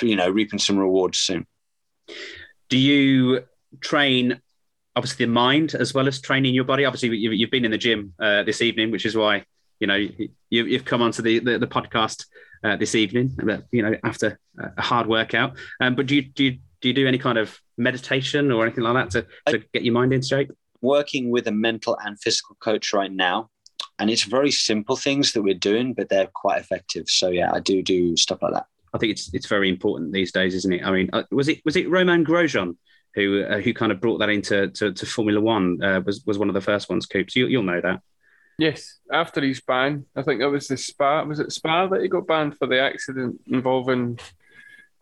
you know, reaping some rewards soon. Do you train obviously the mind as well as training your body. Obviously, you've, you've been in the gym uh, this evening, which is why you know you, have come onto the the, the podcast uh, this evening. You know, after a hard workout. Um, but do you do you, do you do any kind of meditation or anything like that to, to get your mind in shape? Working with a mental and physical coach right now and it's very simple things that we're doing, but they're quite effective. So yeah, I do do stuff like that. I think it's it's very important these days, isn't it? I mean, uh, was it was it Romain Grosjean who uh, who kind of brought that into to, to Formula One? Uh, was was one of the first ones, Coops. You, you'll know that. Yes, after his ban, I think it was the Spa. Was it Spa that he got banned for the accident involving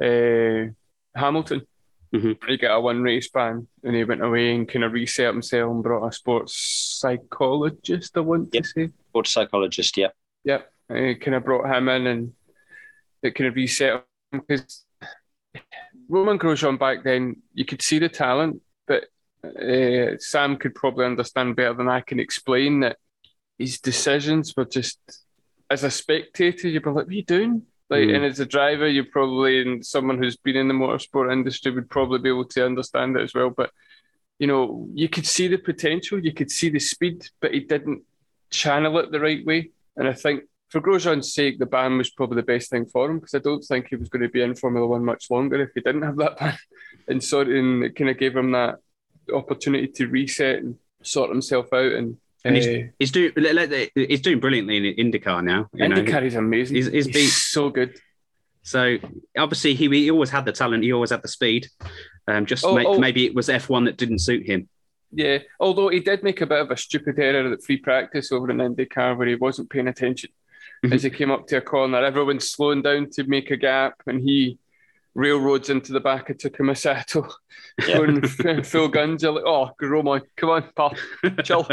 uh, Hamilton? Mm-hmm. He got a one race ban and he went away and kind of reset himself and brought a sports psychologist, I want yep. to say. Sports psychologist, yep. Yep. And he kind of brought him in and it kind of reset him because Romain Grosjean back then, you could see the talent, but uh, Sam could probably understand better than I can explain that his decisions were just, as a spectator, you'd be like, what are you doing? Like, mm. and as a driver, you probably and someone who's been in the motorsport industry would probably be able to understand it as well. But you know, you could see the potential, you could see the speed, but he didn't channel it the right way. And I think for Grosjean's sake, the ban was probably the best thing for him because I don't think he was going to be in Formula One much longer if he didn't have that [laughs] ban. And sort and it kind of gave him that opportunity to reset and sort himself out and and he's, uh, he's doing he's doing brilliantly in IndyCar now. IndyCar know. is amazing. He's, he's, he's so good. So obviously he, he always had the talent. He always had the speed. Um, just oh, may, oh. maybe it was F1 that didn't suit him. Yeah, although he did make a bit of a stupid error at free practice over in IndyCar where he wasn't paying attention. Mm-hmm. As he came up to a corner, everyone's slowing down to make a gap, and he railroads into the back of Takuma Sato, yeah. going full guns. You're like, oh, Romain, come on, pal, chill.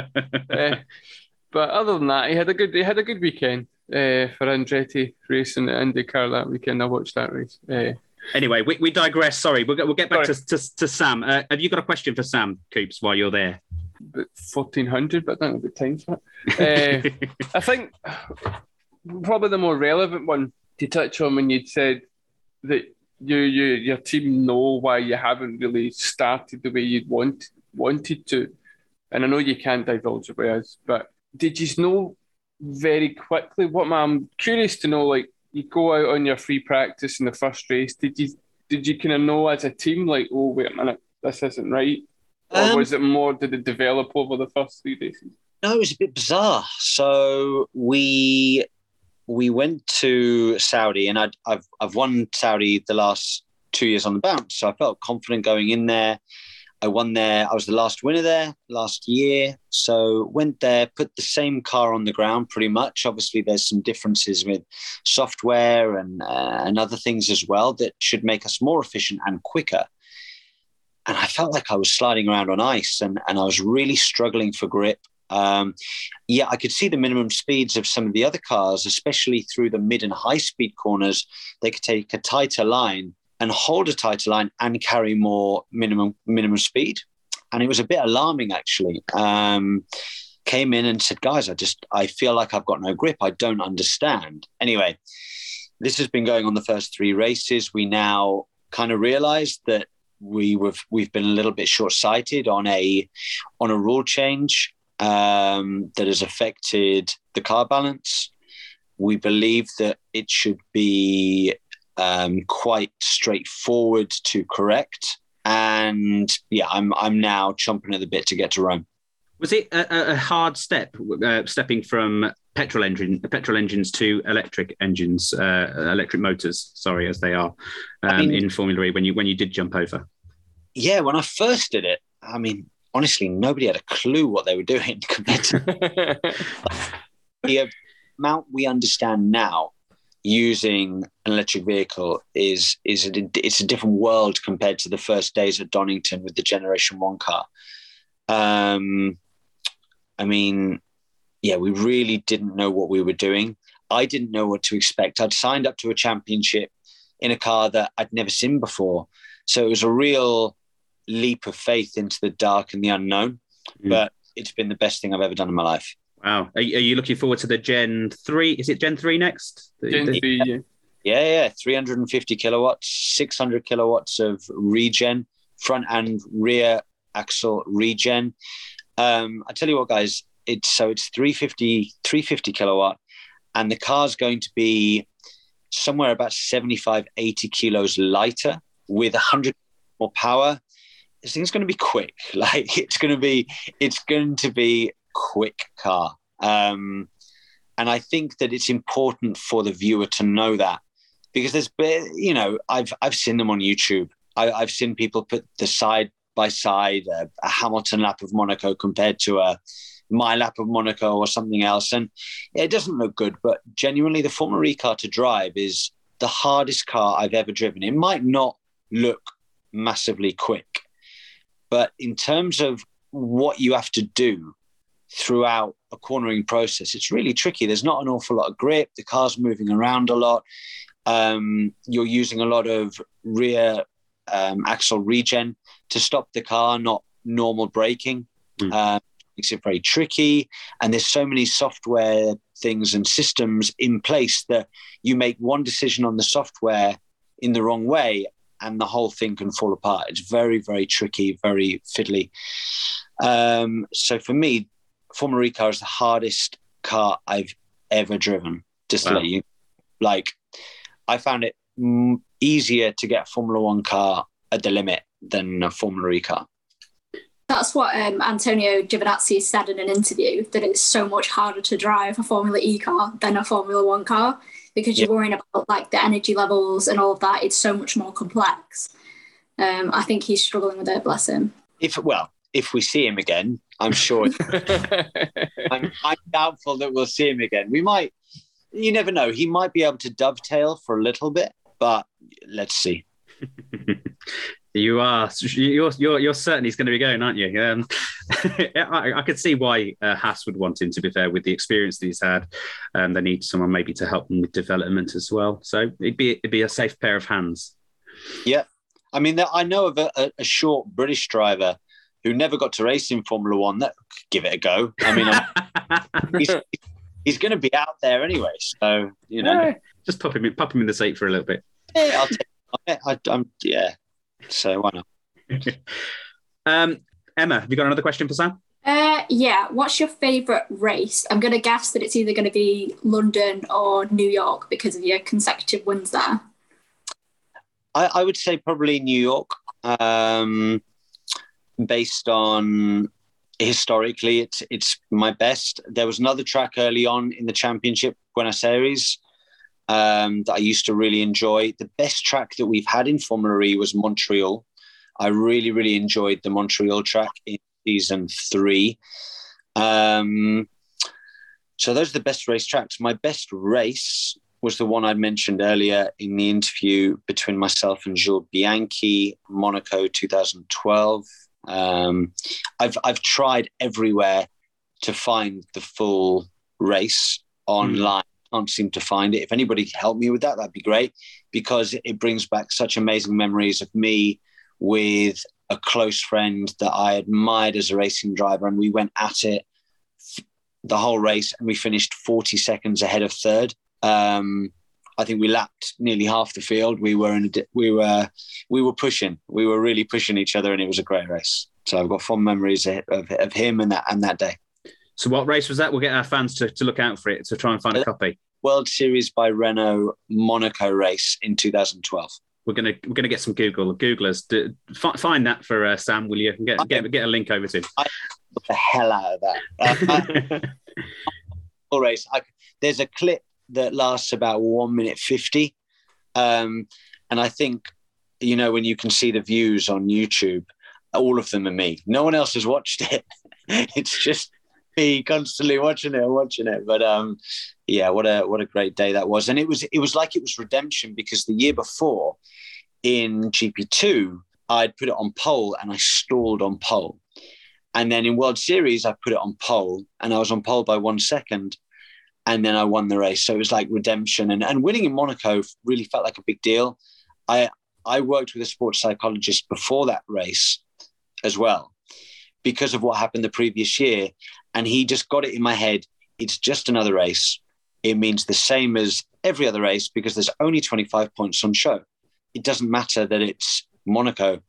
uh, [laughs] but other than that, he had a good he had a good weekend uh, for Andretti racing at IndyCar that weekend. I watched that race. Uh, anyway, we, we digress. Sorry, we'll get, we'll get back to, to, to, Sam. Uh, have you got a question for Sam Coops while you're there? Fourteen hundred, but I don't have the time for it. Uh, I think probably the more relevant one to touch on when you'd said that you, you your team know why you haven't really started the way you'd want wanted to. And I know you can't divulge it with us, but did you know very quickly what I'm curious to know, like you go out on your free practice in the first race, did you did you kind of know as a team like, oh wait a minute, this isn't right? Or um, was it more did it develop over the first three races? No, it was a bit bizarre. So we we went to Saudi, and i have I've won Saudi the last two years on the bounce, so I felt confident going in there. I won there. I was the last winner there last year. So went there, put the same car on the ground pretty much. Obviously, there's some differences with software and uh, and other things as well that should make us more efficient and quicker. And I felt like I was sliding around on ice, and and I was really struggling for grip. Um, yeah, I could see the minimum speeds of some of the other cars, especially through the mid and high speed corners. They could take a tighter line and hold a tighter line and carry more minimum minimum speed. And it was a bit alarming actually. Um, came in and said, guys, I just I feel like I've got no grip. I don't understand. Anyway, this has been going on the first three races. We now kind of realized that we we've been a little bit short sighted on a on a rule change um, that has affected the car balance. We believe that it should be um, quite straightforward to correct. And yeah, I'm I'm now chomping at the bit to get to Rome. Was it a, a hard step, uh, stepping from petrol engine petrol engines to electric engines, uh, electric motors? Sorry, as they are um, I mean, in Formula E when you when you did jump over. Yeah, when I first did it, I mean, honestly, nobody had a clue what they were doing [laughs] compared to [laughs] the amount we understand now using an electric vehicle is is a, it's a different world compared to the first days at Donington with the Generation One car. Um, I mean, yeah, we really didn't know what we were doing. I didn't know what to expect. I'd signed up to a championship in a car that I'd never seen before, so it was a real leap of faith into the dark and the unknown. Mm. But it's been the best thing I've ever done in my life. Wow. Are, are, you looking forward to the Gen 3? Is it Gen 3 next? Gen 3, yeah. Yeah, yeah. 350 kilowatts, 600 kilowatts of regen, front and rear axle regen. Um, I tell you what, guys, it's so it's 350 350 kilowatt, and the car's going to be somewhere about 75 80 kilos lighter with 100 more power. This thing's going to be quick. [laughs] Like it's going to be it's going to be quick car. Um, and I think that it's important for the viewer to know that because there's you know, I've I've seen them on YouTube. I, have seen people put the side by side a, a, Hamilton lap of Monaco compared to a my lap of Monaco or something else, and it doesn't look good. But genuinely, the Formula E car to drive is the hardest car I've ever driven. It might not look massively quick, but in terms of what you have to do throughout a cornering process, it's really tricky. There's not an awful lot of grip. The car's moving around a lot. Um, you're using a lot of rear um, axle regen to stop the car, not normal braking. Mm. Uh, makes it very tricky. And there's so many software things and systems in place that you make one decision on the software in the wrong way and the whole thing can fall apart. It's very, very tricky, very fiddly. Um, so for me, Formula E car is the hardest car I've ever driven. Just wow. to let you, like, I found it easier to get a Formula One car at the limit than a Formula E car. That's what um, Antonio Giovinazzi said in an interview that it's so much harder to drive a Formula E car than a Formula One car because you're worrying about like the energy levels and all of that. It's so much more complex. Um, I think he's struggling with it. Bless him. If well, if we see him again, I'm sure. [laughs] I'm, I'm doubtful that we'll see him again. We might. You never know. He might be able to dovetail for a little bit, but let's see. [laughs] You are you're you're, you're certain he's going to be going, aren't you? Um, [laughs] I, I, could see why uh, Haas would want him. To be fair, with the experience that he's had, um, they need someone maybe to help them with development as well. So it'd be it'd be a safe pair of hands. Yeah, I mean, I know of a, a short British driver who never got to race in Formula One. That could give it a go. I mean, [laughs] he's, he's going to be out there anyway, so you know, yeah, just pop him in, pop him in the seat for a little bit. Yeah, I'll take. I, am yeah, so why not? um, Emma, have you got another question for Sam? Uh, yeah. What's your favourite race? I'm going to guess that it's either going to be London or New York because of your consecutive wins there. I, I would say probably New York, um, based on historically it's it's my best. There was another track early on in the championship, Buenos Aires, um, that I used to really enjoy. The best track that we've had in Formula E was Montreal. I really, really enjoyed the Montreal track in season three. Um, so those are the best race tracks. My best race was the one I mentioned earlier in the interview between myself and Jules Bianchi, Monaco 2012. Um, I've I've tried everywhere to find the full race online can't seem to find it. If anybody could help me with that, that'd be great because it brings back such amazing memories of me with a close friend that I admired as a racing driver, and we went at it the whole race, and we finished 40 seconds ahead of third. Um, I think we lapped nearly half the field. We were in we were we were pushing. We were really pushing each other, and it was a great race. So I've got fond memories of, of, of him and that and that day. So what race was that? We'll get our fans to, to look out for it to try and find a copy. World Series by Renault Monaco race in 2012. We're gonna we're gonna get some Google Googlers to find that for uh, Sam. Will you get get get a link over to? I the hell out of that. [laughs] Uh, race. I, there's a clip that lasts about one minute fifty, um, and I think you know when you can see the views on YouTube, all of them are me. No one else has watched it. [laughs] it's just me constantly watching it, watching it. But um, yeah, what a what a great day that was, and it was it was like it was redemption because the year before in GP two I'd put it on pole and I stalled on pole, and then in World Series I put it on pole and I was on pole by one second, and then I won the race. So it was like redemption, and and winning in Monaco really felt like a big deal. I I worked with a sports psychologist before that race as well because of what happened the previous year. And he just got it in my head. It's just another race. It means the same as every other race because there's only 25 points on show. It doesn't matter that it's Monaco. Mm.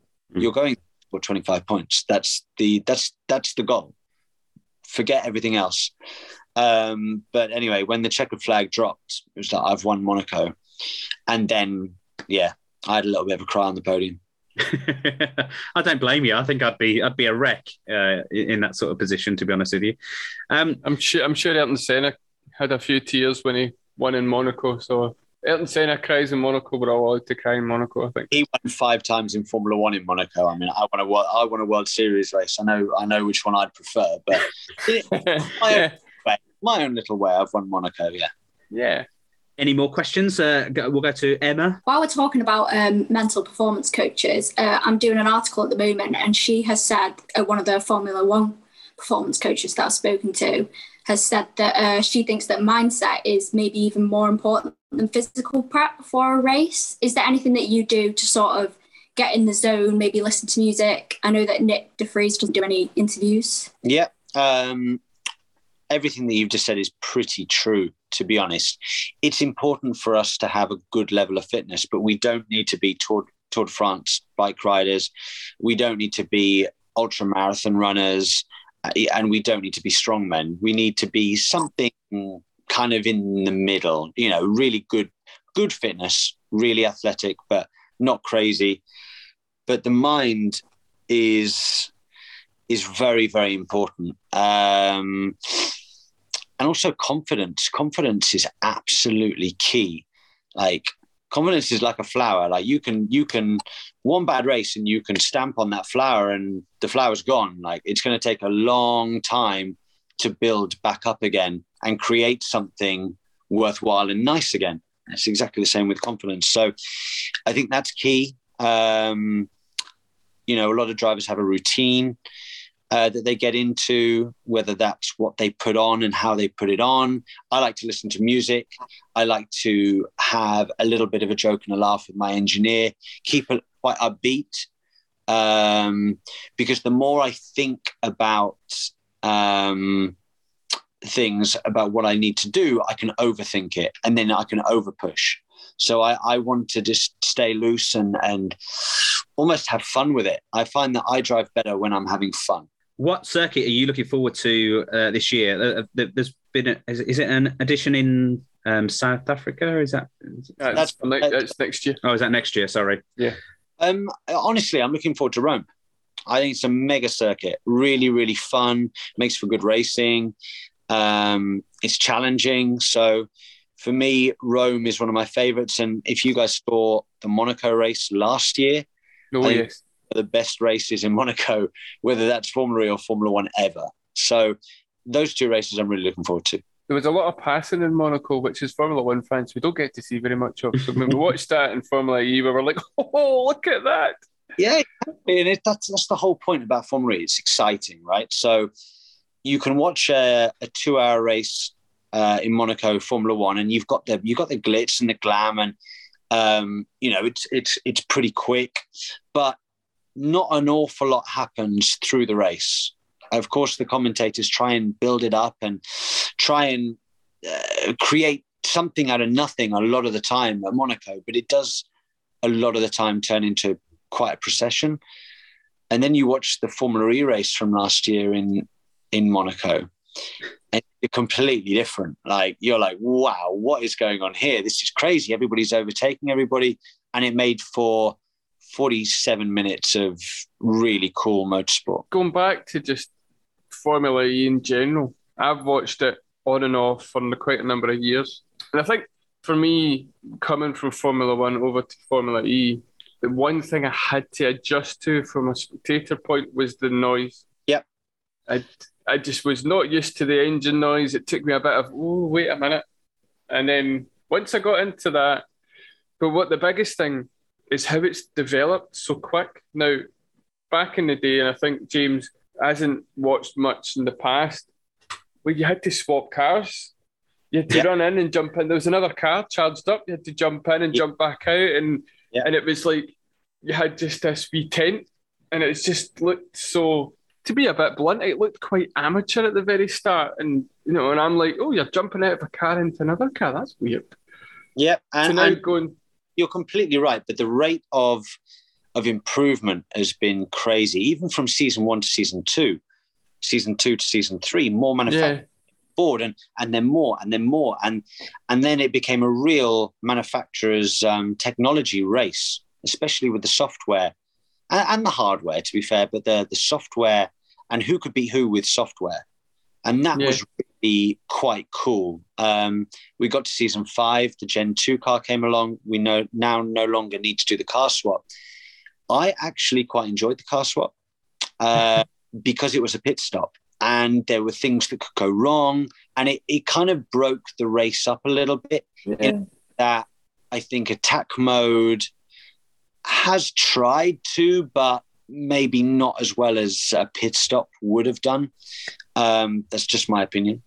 You're going for 25 points. That's the that's that's the goal. Forget everything else. Um, but anyway, when the checkered flag dropped, it was like I've won Monaco, and then yeah, I had a little bit of a cry on the podium. [laughs] I don't blame you. I think I'd be I'd be a wreck uh, in that sort of position, to be honest with you. Um, I'm sure I'm sure Ayrton Senna had a few tears when he won in Monaco. So Ayrton Senna cries in Monaco. but I all allowed to cry in Monaco. I think he won five times in Formula One in Monaco. I mean, I want a world, I want a World Series race. I know I know which one I'd prefer, but [laughs] my, yeah. own way, my own little way, I've won Monaco. Yeah. Yeah. Any more questions? Uh, go, we'll go to Emma. While we're talking about um, mental performance coaches, uh, I'm doing an article at the moment, and she has said uh, one of the Formula One performance coaches that I've spoken to has said that uh, she thinks that mindset is maybe even more important than physical prep for a race. Is there anything that you do to sort of get in the zone, maybe listen to music? I know that Nyck de Vries doesn't do any interviews. Yeah. Um, everything that you've just said is pretty true, to be honest. It's important for us to have a good level of fitness, but we don't need to be Tour, Tour de France bike riders. We don't need to be ultra marathon runners, uh, and we don't need to be strongmen. We need to be something kind of in the middle, you know, really good, good fitness, really athletic, but not crazy. But the mind is is very very important um, and also confidence. Confidence is absolutely key. Like confidence is like a flower. Like you can you can one bad race and you can stamp on that flower and the flower's gone. Like it's going to take a long time to build back up again and create something worthwhile and nice again. It's exactly the same with confidence. So i think that's key. Um, you know a lot of drivers have a routine uh, that they get into, whether that's what they put on and how they put it on. I like to listen to music. I like to have a little bit of a joke and a laugh with my engineer, keep it quite upbeat. Um, because the more I think about um, things, about what I need to do, I can overthink it and then I can overpush. So I, I want to just stay loose and, and almost have fun with it. I find that I drive better when I'm having fun. What circuit are you looking forward to uh, this year? Uh, there's been a, is, is it an addition in um, South Africa? Is that? That's, That's- next, that's next year. Oh, is that next year? Sorry. Yeah. Um, honestly, I'm looking forward to Rome. I think it's a mega circuit, really, really fun, makes for good racing. Um, it's challenging. So for me, Rome is one of my favorites. And if you guys saw the Monaco race last year, Oh, I- yes. The best races in [laughs] Monaco, whether that's Formula E or Formula One ever. So those two races I'm really looking forward to. There was a lot of passing in Monaco, which is Formula One fans we don't get to see very much of. So when we [laughs] watched that in Formula E, we were like, [laughs] oh, look at that. Yeah, and it, that's that's the whole point about Formula E. It's exciting, right? So you can watch a, a two-hour race uh, in Monaco, Formula One, and you've got the you've got the glitz and the glam, and um, you know it's it's it's pretty quick, but not an awful lot happens through the race. Of course, the commentators try and build it up and try and uh, create something out of nothing a lot of the time at Monaco, but it does a lot of the time turn into quite a procession. And then you watch the Formula E race from last year in in Monaco, and it's completely different. Like you're like, wow, what is going on here? This is crazy. Everybody's overtaking everybody, and it made for 47 minutes of really cool motorsport. Going back to just Formula E in general, I've watched it on and off for quite a number of years. And I think for me, coming from Formula One over to Formula E, the one thing I had to adjust to from a spectator point was the noise. Yep. I, I just was not used to the engine noise. It took me a bit of, oh, wait a minute. And then once I got into that, but what the biggest thing is how it's developed so quick. Now, back in the day, and I think James hasn't watched much in the past, where you had to swap cars. You had to Yeah. run in and jump in. There was another car charged up. You had to jump in and Yeah. jump back out, and Yeah. and it was like you had just this wee tent, and it's just looked so. To be a bit blunt, it looked quite amateur at the very start, and you know, and I'm like, oh, you're jumping out of a car into another car. That's weird. Yep. So And, now and going, you're completely right. But the rate of of improvement has been crazy, even from season one to season two, season two to season three, more manufacturing Yeah. board and and then more and then more and and then it became a real manufacturer's um, technology race, especially with the software and, and the hardware, to be fair, but the the software and who could be who with software, and that Yeah. was really quite cool. Um, we got to season five, the Gen two car came along. We know now no longer need to do the car swap. I actually quite enjoyed the car swap uh, [laughs] because it was a pit stop and there were things that could go wrong. And it, it kind of broke the race up a little bit. In that I think attack mode has tried to, but maybe not as well as a pit stop would have done. Um, that's just my opinion.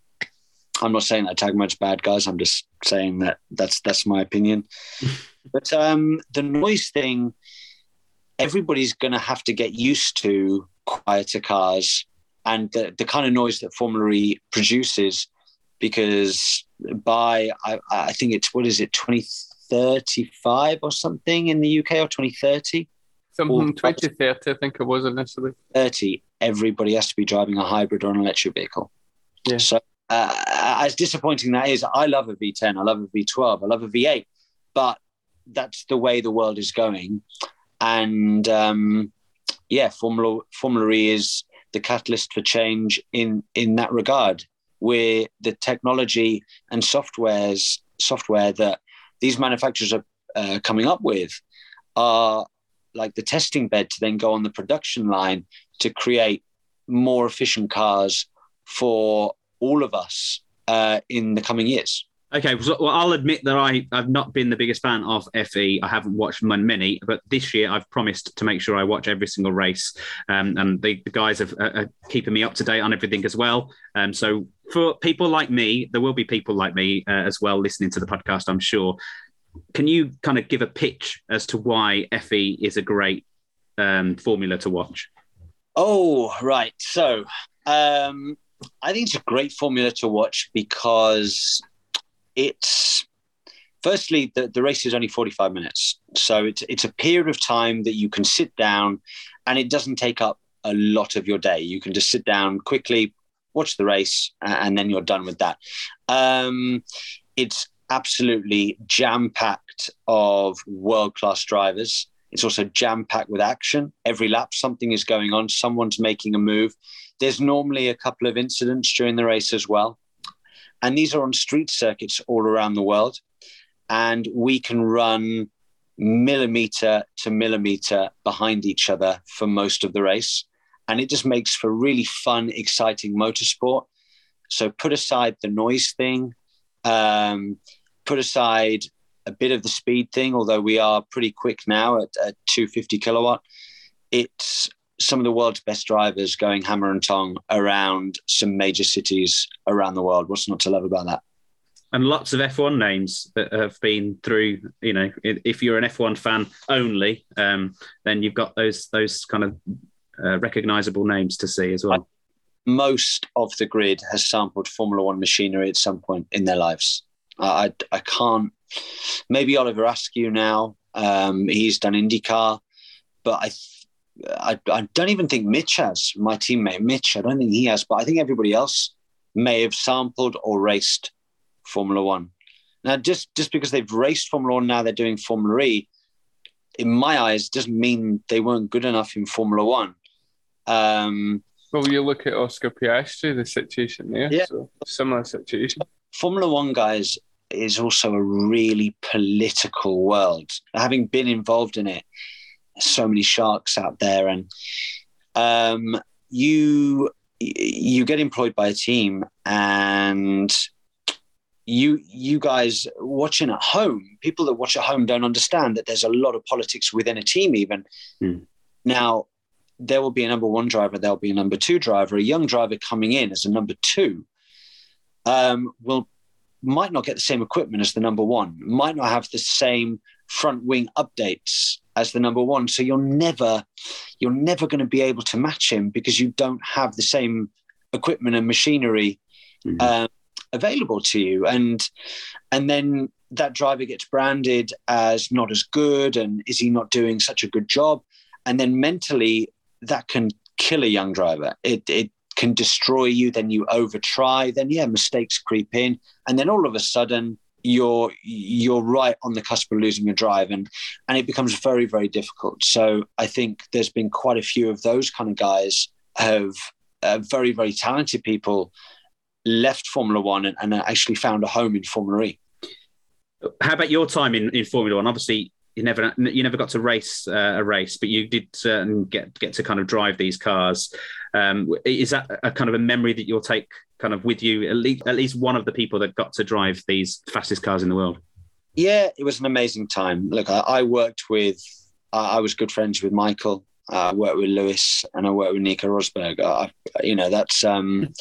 I'm not saying that mode's bad, guys. I'm just saying that that's that's my opinion. [laughs] but um, the noise thing, everybody's going to have to get used to quieter cars and the, the kind of noise that Formula E produces because by I, I think it's what is it 2035 or something in the UK or 2030 Something Well, 2030, I think it was initially. 30 everybody has to be driving a hybrid or an electric vehicle Yeah. so uh, as disappointing that is I love a V10 I love a V12 I love a V8 but that's the way the world is going. And um, yeah Formula Formula E is the catalyst for change in in that regard. Where the technology and softwares software that these manufacturers are uh, coming up with are like the testing bed to then go on the production line to create more efficient cars for all of us uh, in the coming years. Okay, well, I'll admit that I, I've not been the biggest fan of FE. I haven't watched many, but this year I've promised to make sure I watch every single race. Um, and the, the guys have, uh, are keeping me up to date on everything as well. Um, so for people like me, there will be people like me uh, as well listening to the podcast, I'm sure. Can you kind of give a pitch as to why FE is a great um, formula to watch? Oh, right. So um, I think it's a great formula to watch because it's firstly the, the race is only 45 minutes. So it's it's a period of time that you can sit down and it doesn't take up a lot of your day. You can just sit down quickly, watch the race, and then you're done with that. Um, it's absolutely jam packed of world class drivers. It's also jam packed with action. Every lap, something is going on. Someone's making a move. There's normally a couple of incidents during the race as well. And these are on street circuits all around the world. And we can run millimeter to millimeter behind each other for most of the race. And it just makes for really fun, exciting motorsport. So put aside the noise thing, um, put aside a bit of the speed thing, although we are pretty quick now at, at 250 kilowatt. It's some of the world's best drivers going hammer and tong around some major cities around the world. What's not to love about that? and lots of F1 names that have been through. You know, if you're an F1 fan only, um, then you've got those those kind of uh, recognizable names to see as well. Most of the grid has sampled Formula One machinery at some point in their lives. I, I, I can't. Maybe Oliver Askew now. Um, he's done IndyCar, but I, I, I don't even think Mitch has. My teammate Mitch, I don't think he has, but I think everybody else may have sampled or raced Formula One. Now, just just because they've raced Formula One, now they're doing Formula E. In my eyes, doesn't mean they weren't good enough in Formula One. Um, Well, you look at Oscar Piastri, the situation there. Yeah. So similar situation. Formula One, guys, is also a really political world. Having been involved in it, so many sharks out there, and um, you you get employed by a team, and you you guys watching at home, people that watch at home don't understand that there's a lot of politics within a team. Even Hmm. now, there will be a number one driver, there'll be a number two driver, a young driver coming in as a number two. Um, will might not get the same equipment as the number one, might not have the same front wing updates as the number one. So you're never, you're never going to be able to match him because you don't have the same equipment and machinery Mhm. um, available to you. And and then that driver gets branded as not as good, and is he not doing such a good job? and then mentally that can kill a young driver. It it can destroy you. Then you over try. Then yeah, mistakes creep in, and then all of a sudden you're you're right on the cusp of losing your drive and and it becomes very very difficult so i think there's been quite a few of those kind of guys have uh, very very talented people left formula one and, and actually found a home in formula e how about your time in, in formula one obviously you never you never got to race uh, a race, but you did uh, get get to kind of drive these cars. Um, is that a kind of a memory that you'll take kind of with you? At least at least one of the people that got to drive these fastest cars in the world. Yeah, it was an amazing time. Look, I, I worked with I was good friends with Michael. I worked with Lewis and I worked with Nico Rosberg. I, you know, that's um,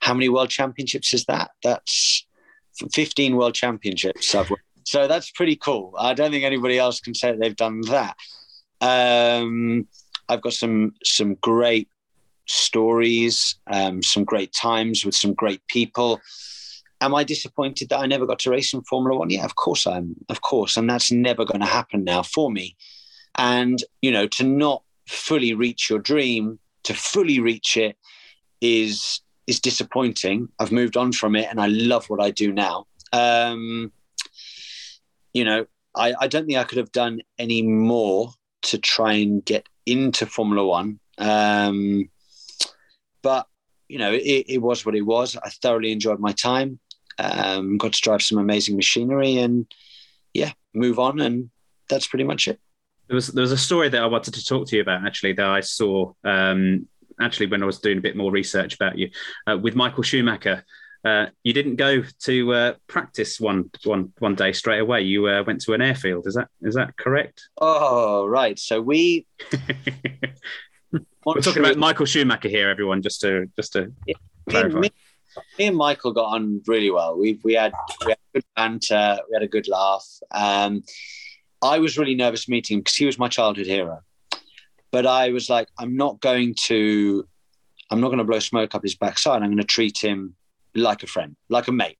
how many world championships is that? That's 15 world championships I've worked so that's pretty cool. I don't think anybody else can say they've done that. Um, I've got some some great stories, um, some great times with some great people. Am I disappointed that I never got to race in Formula One? Yeah, of course I'm. Of course, and that's never going to happen now for me. And you know, to not fully reach your dream, to fully reach it, is is disappointing. I've moved on from it, and I love what I do now. Um, you know, I, I don't think I could have done any more to try and get into Formula One. Um, but you know, it, it, was what it was. I thoroughly enjoyed my time. Um, got to drive some amazing machinery, and yeah, move on. And that's pretty much it. There was there was a story that I wanted to talk to you about actually that I saw um, actually when I was doing a bit more research about you uh, with Michael Schumacher. Uh, you didn't go to uh, practice one one one day straight away. You uh, went to an airfield. Is that is that correct? Oh, right. So we. [laughs] We're talking about Michael Schumacher here, everyone. Just to just to yeah, clarify. Me, me, and Michael got on really well. We we had we had a good banter. We had a good laugh. Um, I was really nervous meeting him because he was my childhood hero. But I was like, I'm not going to, I'm not going to blow smoke up his backside. I'm going to treat him like a friend, like a mate.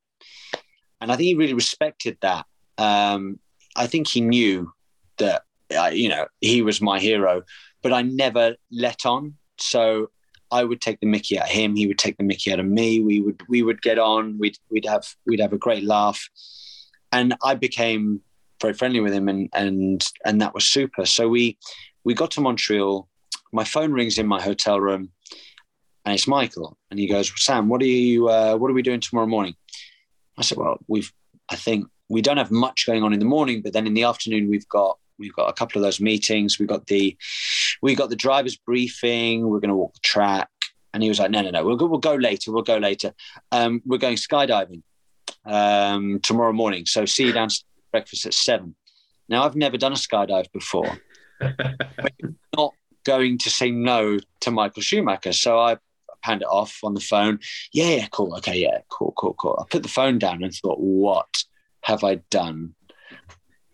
And I think he really respected that. Um, I think he knew that, uh, you know, he was my hero, but I never let on. So I would take the Mickey out of him. He would take the Mickey out of me. We would we would get on. We'd we'd have we'd have a great laugh, and I became very friendly with him, and and and that was super. So we we got to Montreal. My phone rings in my hotel room and it's Michael. And he goes, Sam, what are you? Uh, what are we doing tomorrow morning? I said, well, we've. I think we don't have much going on in the morning, but then in the afternoon we've got we've got a couple of those meetings. We've got the we got the drivers briefing. We're going to walk the track. And he was like, no, no, no, we'll go, we'll go later. We'll go later. Um, we're going skydiving um, tomorrow morning. So see you downstairs breakfast at seven. Now I've never done a skydive before. [laughs] not going to say no to Michael Schumacher. So I panned it off on the phone. Yeah, yeah, cool. Okay, yeah, cool, cool, cool. I put the phone down and thought, what have I done?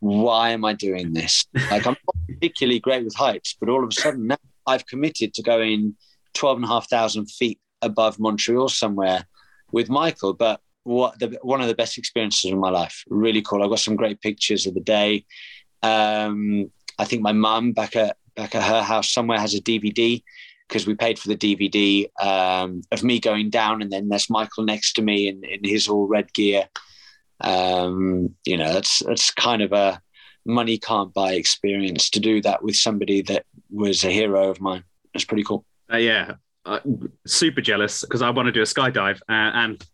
Why am I doing this? Like, I'm not particularly great with heights, but all of a sudden now I've committed to going 12,500 feet above Montreal somewhere with Michael. But what the, one of the best experiences of my life. Really cool. I got some great pictures of the day. Um, I think my mum back at back at her house somewhere has a DVD because we paid for the DVD um, of me going down, and then there's Michael next to me in, in his all red gear. Um, you know, that's that's kind of a money can't buy experience to do that with somebody that was a hero of mine. It's pretty cool. Uh, yeah, uh, super jealous because I want to do a skydive, uh, and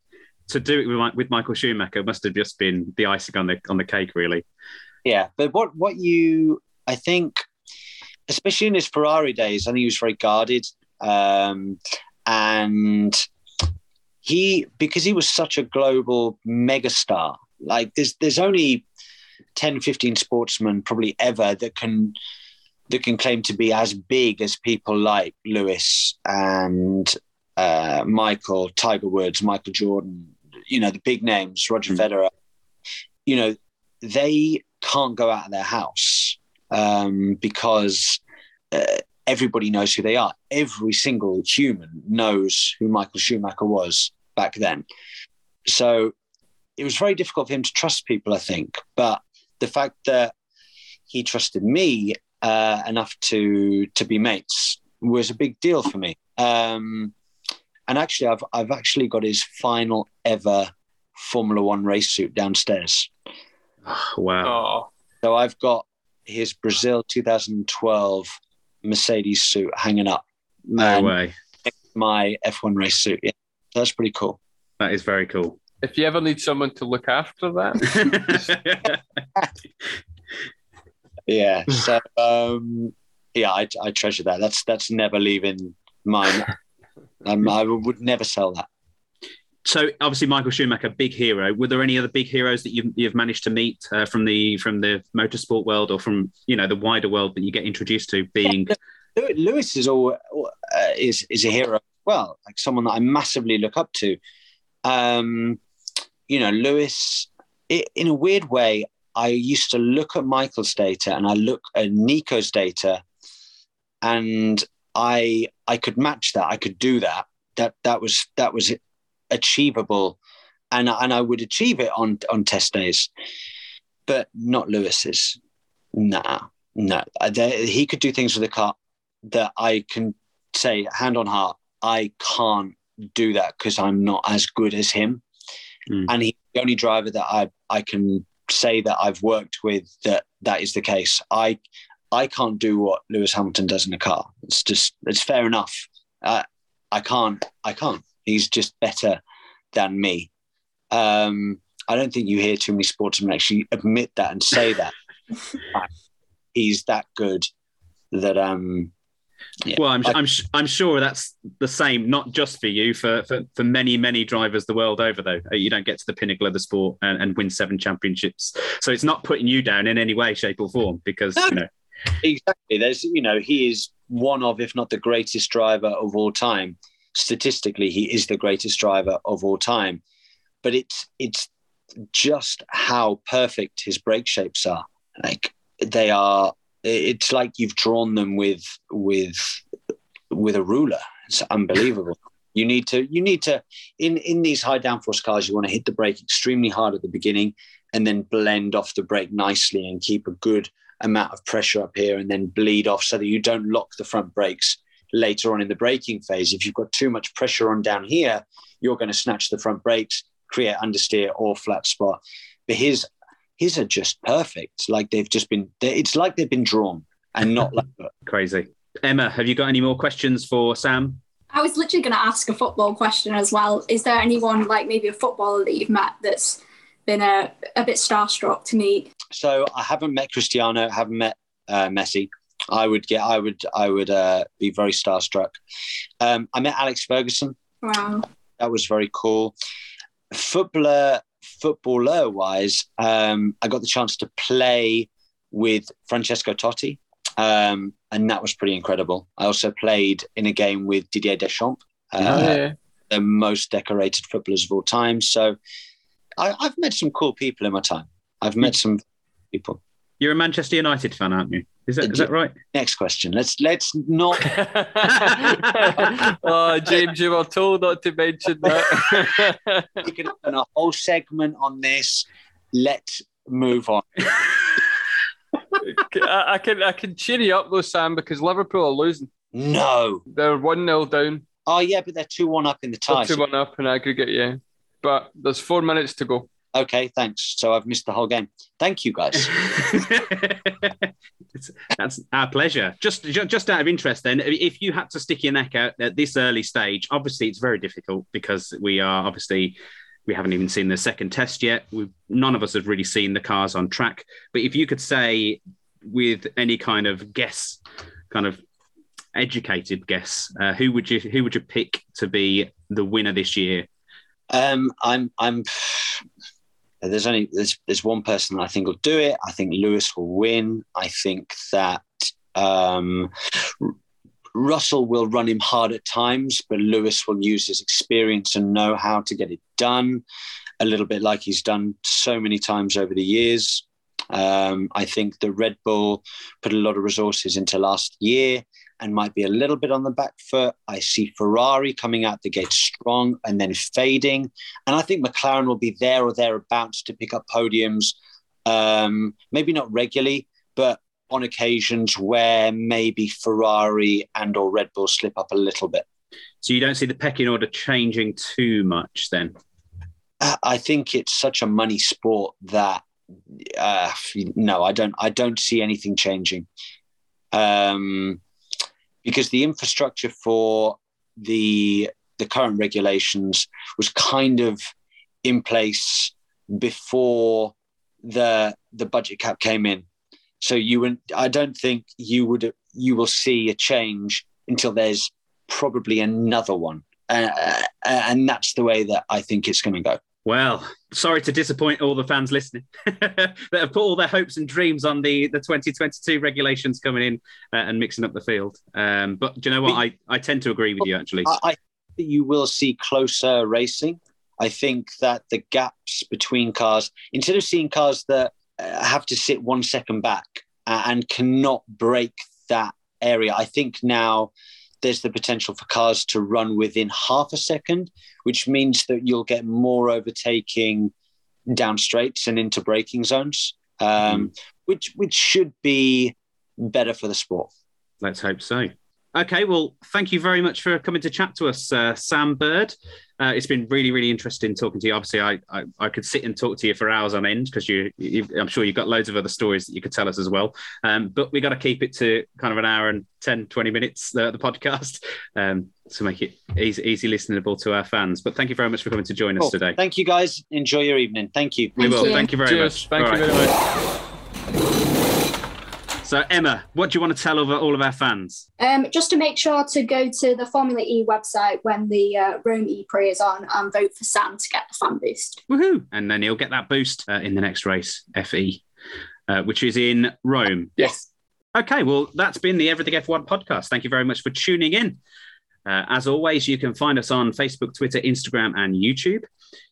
to do it with, with Michael Schumacher must have just been the icing on the on the cake, really. Yeah, but what what you I think especially in his Ferrari days, I think he was very guarded. Um, and he, because he was such a global megastar, like there's, there's only 10, 15 sportsmen probably ever that can, that can claim to be as big as people like Lewis and uh, Michael, Tiger Woods, Michael Jordan, you know, the big names, Roger mm. Federer, you know, they can't go out of their house um, because uh, everybody knows who they are. Every single human knows who Michael Schumacher was back then. So it was very difficult for him to trust people, I think. But the fact that he trusted me, uh, enough to to be mates was a big deal for me. Um, and actually, I've I've actually got his final ever Formula One race suit downstairs. [sighs] wow. Oh, So I've got his Brazil 2012 Mercedes suit hanging up. No way. My F1 race suit. Yeah, that's pretty cool. That is very cool. if you ever need someone to look after that, [laughs] Yeah. So um, yeah, I, I treasure that. That's that's never leaving mine. [laughs] Um, I would never sell that. So obviously, Michael Schumacher, big hero. Were there any other big heroes that you've, you've managed to meet uh, from the from the motorsport world or from you know the wider world that you get introduced to? Being Lew- Lewis is all uh, is is a hero. as Well, like someone that I massively look up to. Um, you know, Lewis. i in a weird way, I used to look at Michael's data and I look at Nico's data, and I I could match that. I could do that. That that was that was achievable, and and I would achieve it on on test days, but not Lewis's. Nah, no. He could do things with the car that I can say hand on heart, I can't do that because I'm not as good as him. Mm. And he's the only driver that I, I can say that I've worked with that that is the case. I I can't do what Lewis Hamilton does in a car. It's just it's fair enough. Uh, I can't I can't. He's just better than me. Um, I don't think you hear too many sportsmen actually admit that and say that. [laughs] He's that good that um Yeah. well, I'm, I- I'm I'm sure that's the same, not just for you, for for, for many many drivers the world over. Though Uh, you don't get to the pinnacle of the sport and, and win seven championships, so it's not putting you down in any way, shape, or form because you know. Exactly. There's, you know, he is one of, if not the greatest driver of all time. Statistically, he is the greatest driver of all time. But it's it's just how perfect his brake shapes are. Like they are. It's like you've drawn them with with with a ruler. It's unbelievable. You need to you need to in in these high downforce cars. You want to hit the brake extremely hard at the beginning, and then blend off the brake nicely and keep a good amount of pressure up here and then bleed off so that you don't lock the front brakes later on in the braking phase. If you've got too much pressure on down here, you're going to snatch the front brakes, create understeer or flat spot. But his his are just perfect. Like they've just been. It's like they've been drawn and not like. [laughs] Crazy. Emma, have you got any more questions for Sam? I was literally going to ask a football question as well. Is there anyone like maybe a footballer that you've met that's been a, a bit starstruck to meet? So I haven't met Cristiano, haven't met uh, Messi. I would get. I would. I would uh, be very starstruck. Um, I met Alex Ferguson. Wow. that was very cool. Footballer, footballer wise, um, I got the chance to play with Francesco Totti, um, and that was pretty incredible. I also played in a game with Didier Deschamps, uh, Oh, yeah. the most decorated footballers of all time. So I, I've met some cool people in my time. I've met some people. You're a Manchester United fan, aren't you? Is that is that right? Next question. Let's let's not. [laughs] oh, James, you were told not to mention that. [laughs] We could have done a whole segment on this. Let's move on. [laughs] I, I can I can cheer you up though, Sam, because Liverpool are losing. No. They're one 0 down, Oh yeah, but they're two one up in the tie. two one up in aggregate. Yeah, but there's four minutes to go. Okay, thanks. So I've missed the whole game. Thank you, guys. [laughs] It's- That's our pleasure. Just, ju- just out of interest, then, if you had to stick your neck out at this early stage, obviously it's very difficult because we are obviously we haven't even seen the second test yet. We've, none of us have really seen the cars on track. But if you could say, with any kind of guess, kind of educated guess, uh, who would you who would you pick to be the winner this year? Um, I'm I'm there's only there's there's one person I think will do it. I think Lewis will win. I think that um, Russell will run him hard at times, but Lewis will use his experience and know how to get it done. A little bit like he's done so many times over the years. Um, I think the Red Bull put a lot of resources into last year and might be a little bit on the back foot. I see Ferrari coming out the gate strong and then fading. And I think McLaren will be there or thereabouts to pick up podiums. Um, maybe not regularly, but on occasions where maybe Ferrari and or Red Bull slip up a little bit. So you don't see the pecking order changing too much then? Uh, I think it's such a money sport that uh, no, I don't. I don't see anything changing, um, because the infrastructure for the the current regulations was kind of in place before the the budget cap came in. So you would, I don't think you would you will see a change until there's probably another one, uh, uh and that's the way that I think it's going to go. Well, sorry to disappoint all the fans listening [laughs] that have put all their hopes and dreams on the, the 2022 regulations coming in uh, and mixing up the field. Um, but do you know what? I, I tend to agree with you, actually. I, I you will see closer racing. I think that the gaps between cars, instead of seeing cars that uh, have to sit one second back and cannot break that area, I think now there's the potential for cars to run within half a second, which means that you'll get more overtaking down straights and into braking zones, um, mm. which which should be better for the sport. Let's hope so. Okay, well, thank you very much for coming to chat to us, uh, Sam Bird. Uh, it's been really, really interesting talking to you. Obviously, I, I, I could sit and talk to you for hours on end because you, you, I'm sure you've got loads of other stories that you could tell us as well. Um, but we got to keep it to kind of an hour and 10, 20 minutes, uh, the podcast, um, to make it easy, easy listenable to our fans. But thank you very much for coming to join cool. us today. Thank you, guys. Enjoy your evening. Thank you. We Thank will. you. Thank you very Cheers. much. Thank All you right. very much. So, Emma, what do you want to tell over all of our fans? Um, just to make sure to go to the Formula E website when the uh, Rome E Prix is on and vote for Sam to get the fan boost. Woohoo! And then he'll get that boost uh, in the next race, FE, uh, which is in Rome. Yes. Okay, well, that's been the Everything F1 podcast. Thank you very much for tuning in. Uh, as always, you can find us on Facebook, Twitter, Instagram, and YouTube.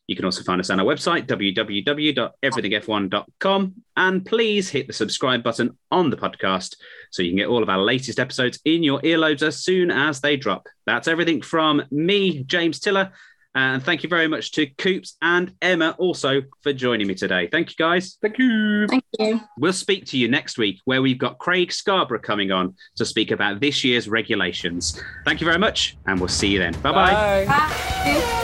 You can also find us on our website, www.everythingf1.com. And please hit the subscribe button on the podcast so you can get all of our latest episodes in your earlobes as soon as they drop. That's everything from me, James Tiller. And thank you very much to Coops and Emma also for joining me today. Thank you, guys. Thank you. Thank you. We'll speak to you next week where we've got Craig Scarborough coming on to speak about this year's regulations. Thank you very much, and we'll see you then. Bye bye. Bye. Bye.